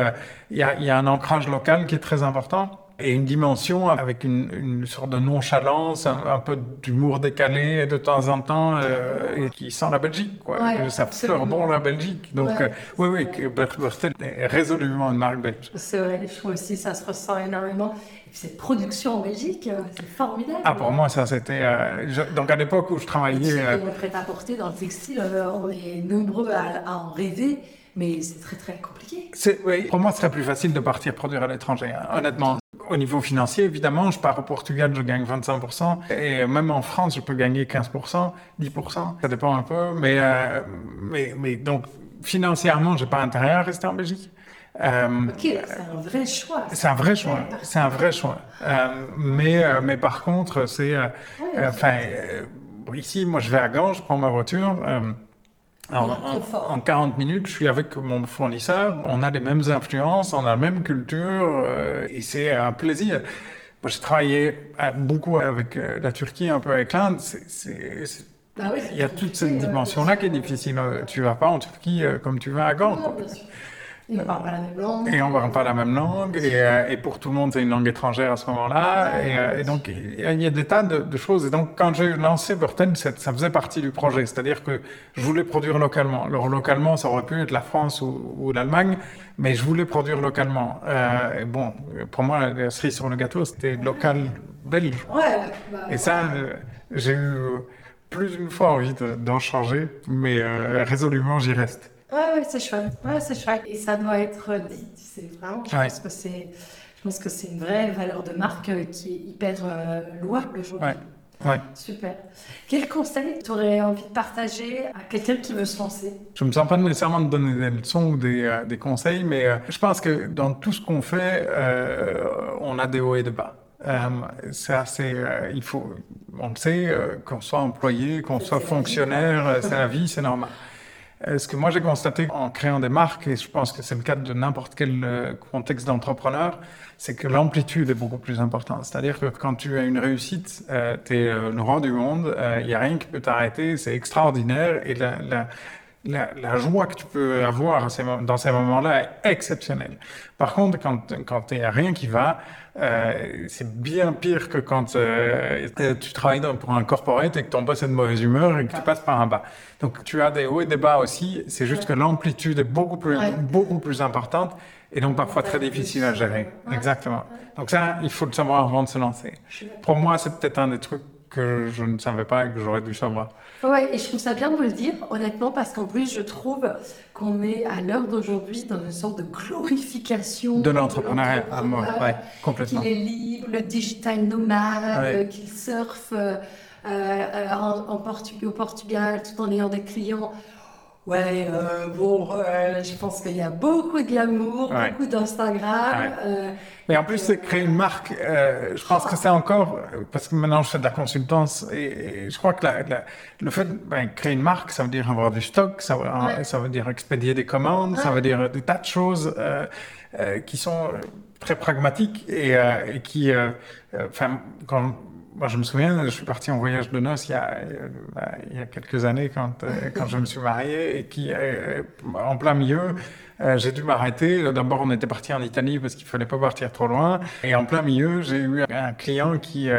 il y a, y a un ancrage local qui est très important et une dimension avec une, une sorte de nonchalance, un, peu d'humour décalé de temps en temps, euh, et qui sent la Belgique, quoi. Ouais, ça bon la Belgique. Donc, ouais. euh, oui, oui, Bertel est résolument une marque belge. C'est vrai, je trouve aussi, ça se ressent énormément. Et puis cette production en Belgique, euh, c'est formidable. Ah, pour moi, ça, c'était. Euh, donc, à l'époque où je travaillais. Euh... prêt-à-porter dans le textile, on est nombreux à, à en rêver mais c'est très très compliqué. Oui, pour moi, ce serait plus facile de partir produire à l'étranger, hein, honnêtement. Au niveau financier, évidemment, je pars au Portugal, je gagne 25%, et même en France, je peux gagner 15%, 10%, ça dépend un peu, mais, euh, mais, mais donc, financièrement, j'ai pas intérêt à rester en Belgique. Euh, ok, c'est un vrai choix. C'est un vrai choix. C'est un vrai choix. Euh, mais, euh, mais par contre, c'est, euh, enfin, ici, moi, je vais à Gand, je prends ma voiture. En, en, 40 minutes, je suis avec mon fournisseur. On a les mêmes influences, on a la même culture, et c'est un plaisir. Moi, j'ai travaillé beaucoup avec la Turquie, un peu avec l'Inde. Ah oui, il y a toute cette dimension-là qui est difficile. Tu vas pas en Turquie comme tu vas à Gand. Et on parle pas la même langue. Et on parle pas la même langue. Et, euh, et pour tout le monde, c'est une langue étrangère à ce moment-là. Et, euh, et, donc, il y a des tas de, de, choses. Et donc, quand j'ai lancé Burton, ça faisait partie du projet. C'est-à-dire que je voulais produire localement. Alors, localement, ça aurait pu être la France ou, ou l'Allemagne, mais je voulais produire localement. Euh, et bon, pour moi, la cerise sur le gâteau, c'était local belge. Ouais, bah, et ça, euh, j'ai eu plus d'une fois envie d'en changer, mais euh, résolument, j'y reste. Ouais, ouais, c'est chouette. Ouais, c'est chouette. Et ça doit être dit. C'est vraiment, je pense que c'est, je pense que c'est une vraie valeur de marque euh, qui est hyper euh, louable aujourd'hui. Ouais. Ouais. Super. Quel conseil tu aurais envie de partager à quelqu'un qui veut se lancer? Je ne me sens pas nécessairement de donner des leçons ou des, euh, des conseils, mais euh, je pense que dans tout ce qu'on fait, on a des hauts et des bas. Euh, ça, c'est, il faut, on le sait, qu'on soit employé, qu'on soit fonctionnaire, c'est la vie, c'est normal. Ce que moi j'ai constaté en créant des marques, et je pense que c'est le cas de n'importe quel contexte d'entrepreneur, c'est que l'amplitude est beaucoup plus importante. C'est-à-dire que quand tu as une réussite, euh, tu es euh, le roi du monde, il euh, n'y a rien qui peut t'arrêter, c'est extraordinaire, et la, joie que tu peux avoir dans ces moments-là est exceptionnelle. Par contre, quand, quand il n'y a rien qui va, euh, c'est bien pire que quand euh, tu travailles dans, pour un corporate et que ton boss est de mauvaise humeur et que tu passes par un bas. Donc tu as des hauts et des bas aussi. C'est juste que l'amplitude est beaucoup plus, ouais. beaucoup plus importante et donc parfois très difficile à gérer. Exactement. Donc ça, il faut le savoir avant de se lancer. Pour moi, c'est peut-être un des trucs que je ne savais pas et que j'aurais dû savoir. Ouais, et je trouve ça bien de vous le dire, honnêtement, parce qu'en plus, je trouve qu'on est à l'heure d'aujourd'hui dans une sorte de glorification de l'entrepreneuriat. Ah, ouais, complètement. Qu'il est libre, le digital nomade, ouais. qu'il surfe euh, euh, en, en Portu au Portugal tout en ayant des clients. Ouais, euh, bon, euh, je pense qu'il y a beaucoup de glamour, ouais. beaucoup d'Instagram. Ouais. Euh, Mais en plus, c'est créer une marque. Euh, je pense que c'est encore parce que maintenant je fais de la consultance et, et je crois que la, la, le fait de ben, créer une marque, ça veut dire avoir du stock, ça, veut, ouais. ça veut dire expédier des commandes, ça veut dire des tas de choses euh, qui sont très pragmatiques et, et qui, enfin, quand moi, je me souviens, je suis parti en voyage de noces il y a, il y a quelques années quand, quand je me suis marié et qui, en plein milieu, j'ai dû m'arrêter. D'abord, on était parti en Italie parce qu'il fallait pas partir trop loin. Et en plein milieu, j'ai eu un client qui,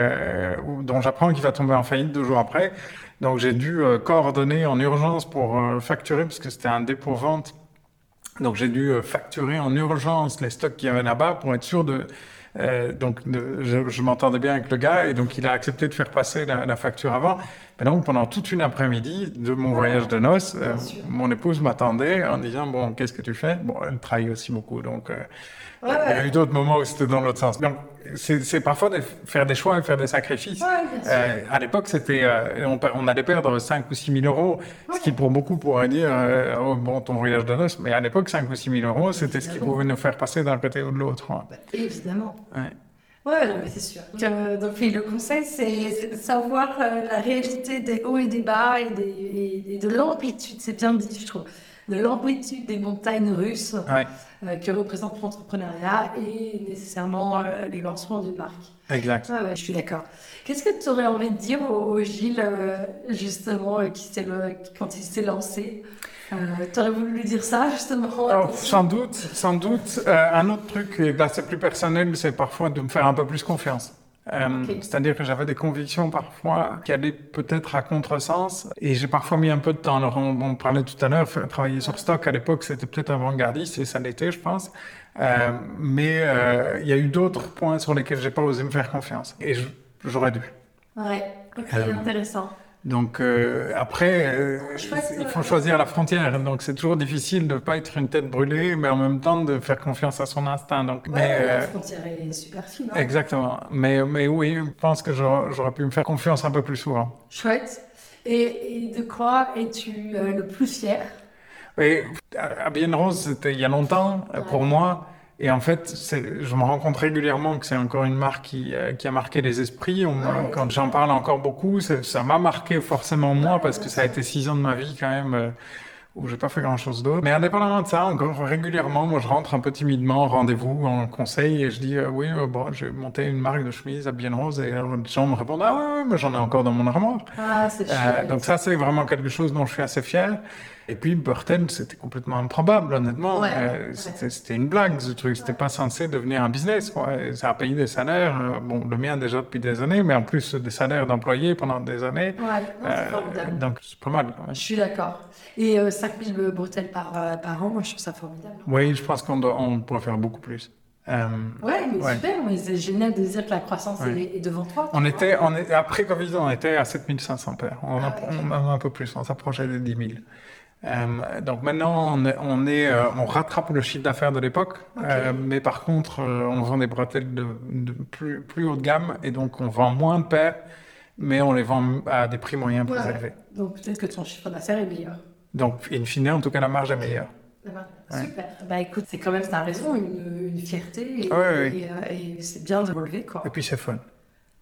dont j'apprends qu'il va tomber en faillite deux jours après. Donc, j'ai dû coordonner en urgence pour facturer parce que c'était un dépôt-vente. Donc, j'ai dû facturer en urgence les stocks qu'il y avait là-bas pour être sûr de, euh, donc, je, je m'entendais bien avec le gars et donc il a accepté de faire passer la, la facture avant. Mais donc, pendant toute une après-midi de mon voyage de noces, euh, mon épouse m'attendait en disant Bon, qu'est-ce que tu fais? Bon, elle travaille aussi beaucoup, donc euh, ouais, il y a eu d'autres moments où c'était dans l'autre sens. Donc, c'est parfois de faire des choix et faire des sacrifices. Euh, à l'époque, c'était on, on, allait perdre 5 ou 6 000 euros, ce qui pour beaucoup pourrait dire oh, Bon, ton voyage de noces. Mais à l'époque, 5 ou 6 000 euros, c'était ce qui pouvait nous faire passer d'un côté ou de l'autre. Bah, évidemment. Ouais. Ouais, non, mais c'est sûr. Donc, euh, le conseil, c'est de savoir euh, la réalité des hauts et des bas et, des, et, et de l'amplitude, c'est bien dit, je trouve, de l'amplitude des montagnes russes ouais. euh, que représente l'entrepreneuriat et nécessairement euh, les lancements d'une marque. Exact. Ouais, je suis d'accord. Qu'est-ce que tu aurais envie de dire au, au Gilles, euh, justement, qui le, quand il s'est lancé? Tu aurais voulu lui dire ça, justement? Oh, Sans doute, sans doute. Un autre truc, là c'est plus personnel, c'est parfois de me faire un peu plus confiance. Euh, okay. C'est-à-dire que j'avais des convictions parfois qui allaient peut-être à contresens et j'ai parfois mis un peu de temps. Alors on, on parlait tout à l'heure, travailler sur stock à l'époque c'était peut-être avant-gardiste et ça l'était je pense. Euh, mais euh, il y a eu d'autres points sur lesquels j'ai pas osé me faire confiance et j'aurais dû. Ouais, okay, intéressant. Donc euh, après, euh, il faut choisir la frontière. Donc c'est toujours difficile de ne pas être une tête brûlée, mais en même temps de faire confiance à son instinct. Donc, Ouais, mais, la euh, frontière est super fine. hein. exactement. Mais, mais oui, je pense que j'aurais pu me faire confiance un peu plus souvent. Chouette. Et, et de quoi es-tu euh, le plus fier? Oui, à à Bien Rose, c'était il y a longtemps pour moi. Et en fait, je me rends compte régulièrement que c'est encore une marque qui, euh, qui a marqué les esprits. On- quand j'en parle encore beaucoup, ça m'a marqué forcément moi parce que ça a été six ans de ma vie quand même euh, où j'ai pas fait grand chose d'autre. Mais indépendamment de ça, encore régulièrement, moi je rentre un peu timidement au rendez-vous, en conseil et je dis euh, oui, euh, bon, j'ai monté une marque de chemise à Bien Rose et les gens me répondent ah ouais, ouais, mais j'en ai encore dans mon armoire. Ah, c'est donc ça, c'est vraiment quelque chose dont je suis assez fier. Et puis Burton, c'était complètement improbable, honnêtement. Ouais. Euh, c'était c'était une blague, ce truc. C'était pas censé devenir un business. Quoi. Ça a payé des salaires. euh, bon, le mien déjà depuis des années, mais en plus des salaires d'employés pendant des années. Ouais, non, c'est Euh, formidable. donc c'est pas mal. Je suis d'accord. Et euh, 5000 bretelles par, euh, par an, moi, je trouve ça formidable. Oui, je pense qu'on on pourrait faire beaucoup plus. Euh, Ouais, mais Ouais. super, mais c'est génial de dire que la croissance Ouais. est, devant toi. on vois. était, on est, après Covid, on était à 7500 paires. On, a, Ah, on a un peu plus, on s'approchait des 10 000. Euh, donc maintenant, on, est, on, est, euh, on rattrape le chiffre d'affaires de l'époque, euh, mais par contre, on vend des bretelles de, de plus, plus haut de gamme et donc on vend moins de paires, mais on les vend à des prix moyens plus élevés. Donc peut-être que ton chiffre d'affaires est meilleur. Donc, in fine, en tout cas, la marge est meilleure. Ouais. Super. Bah écoute, c'est quand même, t'as raison, une, une fierté. Et, Ouais, ouais. et, et c'est bien de relever, quoi. Et puis c'est fun.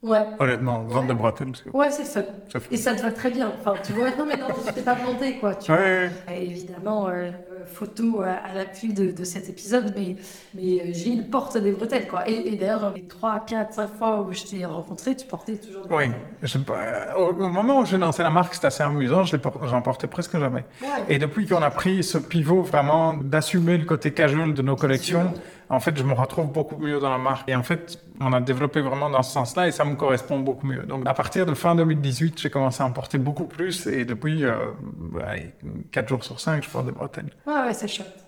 Ouais. Honnêtement, vendre des bretelles, Ouais, c'est fun. Et ça te va très bien. Enfin, tu vois, non, mais non, tu t'es pas planté, quoi. Tu Ouais, vois. évidemment, euh, euh, photo euh, à l'appui de, de cet épisode, mais, mais Gilles porte des bretelles, quoi. Et, et d'ailleurs, les 3, 4, 5 fois où je t'ai rencontré, tu portais toujours des Oui, bretelles. je pas, au au moment où j'ai lancé la marque, c'était assez amusant, je l'ai por- j'en portais presque jamais. Ouais. Et depuis qu'on a pris ce pivot vraiment d'assumer le côté casual de nos collections, en fait, je me retrouve beaucoup mieux dans la marque. Et en fait, on a développé vraiment dans ce sens-là et ça me correspond beaucoup mieux. Donc, à partir de fin 2018, j'ai commencé à en porter beaucoup plus et depuis, euh, ouais, 4 jours sur 5, je porte des bretelles. Ouais, ouais, c'est chouette.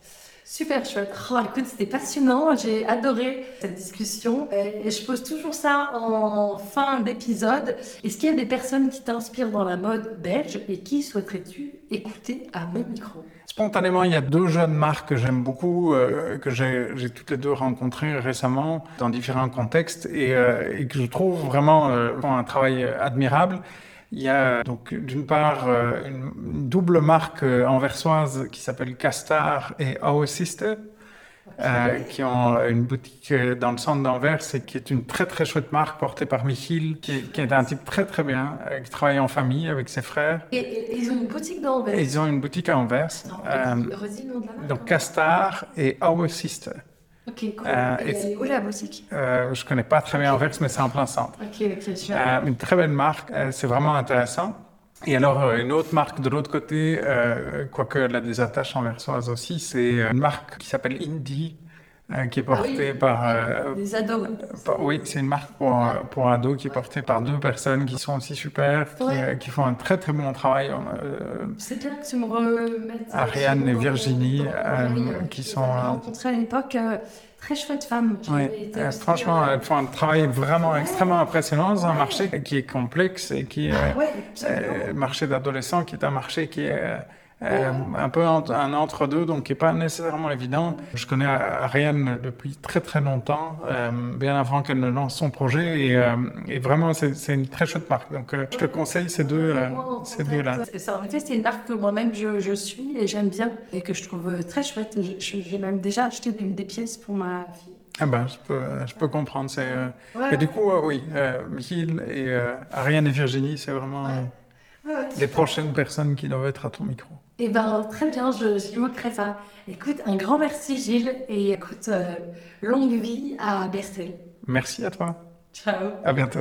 Super chouette. Oh, écoute, c'était passionnant. J'ai adoré cette discussion. Et je pose toujours ça en fin d'épisode. Est-ce qu'il y a des personnes qui t'inspirent dans la mode belge et qui souhaiterais-tu écouter à mon micro? Spontanément, il y a deux jeunes marques que j'aime beaucoup, euh, que j'ai toutes les deux rencontrées récemment dans différents contextes et, euh, que je trouve vraiment euh, un travail admirable. Il y a donc d'une part une, double marque anversoise qui s'appelle Castar et Our Sister, euh, qui ont une boutique euh, dans le centre d'Anvers et qui est une très très chouette marque portée par Michiel, qui, est- qui est un type très très bien, euh, qui travaille en famille avec ses frères. et, ils ont une boutique dans Et ils ont une boutique à Anvers. Euh, donc Castar et Our Sister. Ok, cool. Euh, et où la boutique? Euh, je connais pas très bien Anvers, mais c'est en plein centre. Ok, ok, super. Euh, une très belle marque, euh, c'est vraiment intéressant. Et alors euh, une autre marque de l'autre côté, euh, quoique elle a des attaches anversoises aussi, c'est euh, une marque qui s'appelle Indie, euh, qui est portée Ah oui. par, euh, Des ados. par- oui, c'est une marque pour pour ados qui est portée par deux personnes qui sont aussi super, qui, Ouais. qui font un très très bon travail. C'est bien que tu me remettes. Ariane et Virginie, qui sont, J'ai euh, rencontré à l'époque très chouette femme. qui Oui, euh, franchement, euh, elles font un travail vraiment extrêmement impressionnant dans un marché qui est complexe et qui est Ah ouais, euh, marché d'adolescents, qui est un marché qui est euh, un peu un entre-deux, donc qui n'est pas nécessairement évident. Je connais Ariane depuis très très longtemps, euh, bien avant qu'elle ne lance son projet, et, euh, et vraiment, c'est une très chouette marque. Donc, je te conseille ces deux, ces deux-là. C'est ça, en fait, c'est une marque que moi-même je, je suis et j'aime bien et que je trouve très chouette. J'ai même déjà acheté des, des pièces pour ma fille. Ah ben, je peux, je peux comprendre. C'est, euh, Ouais. Du coup, euh, oui, euh, Michiel et Ariane et Virginie, c'est vraiment Ouais, ouais. les prochaines personnes qui doivent être à ton micro. Eh ben, très bien, je, je manquerai pas. Écoute, un grand merci Gilles et écoute, euh, longue vie à Bertel. Merci à toi. Ciao. À bientôt.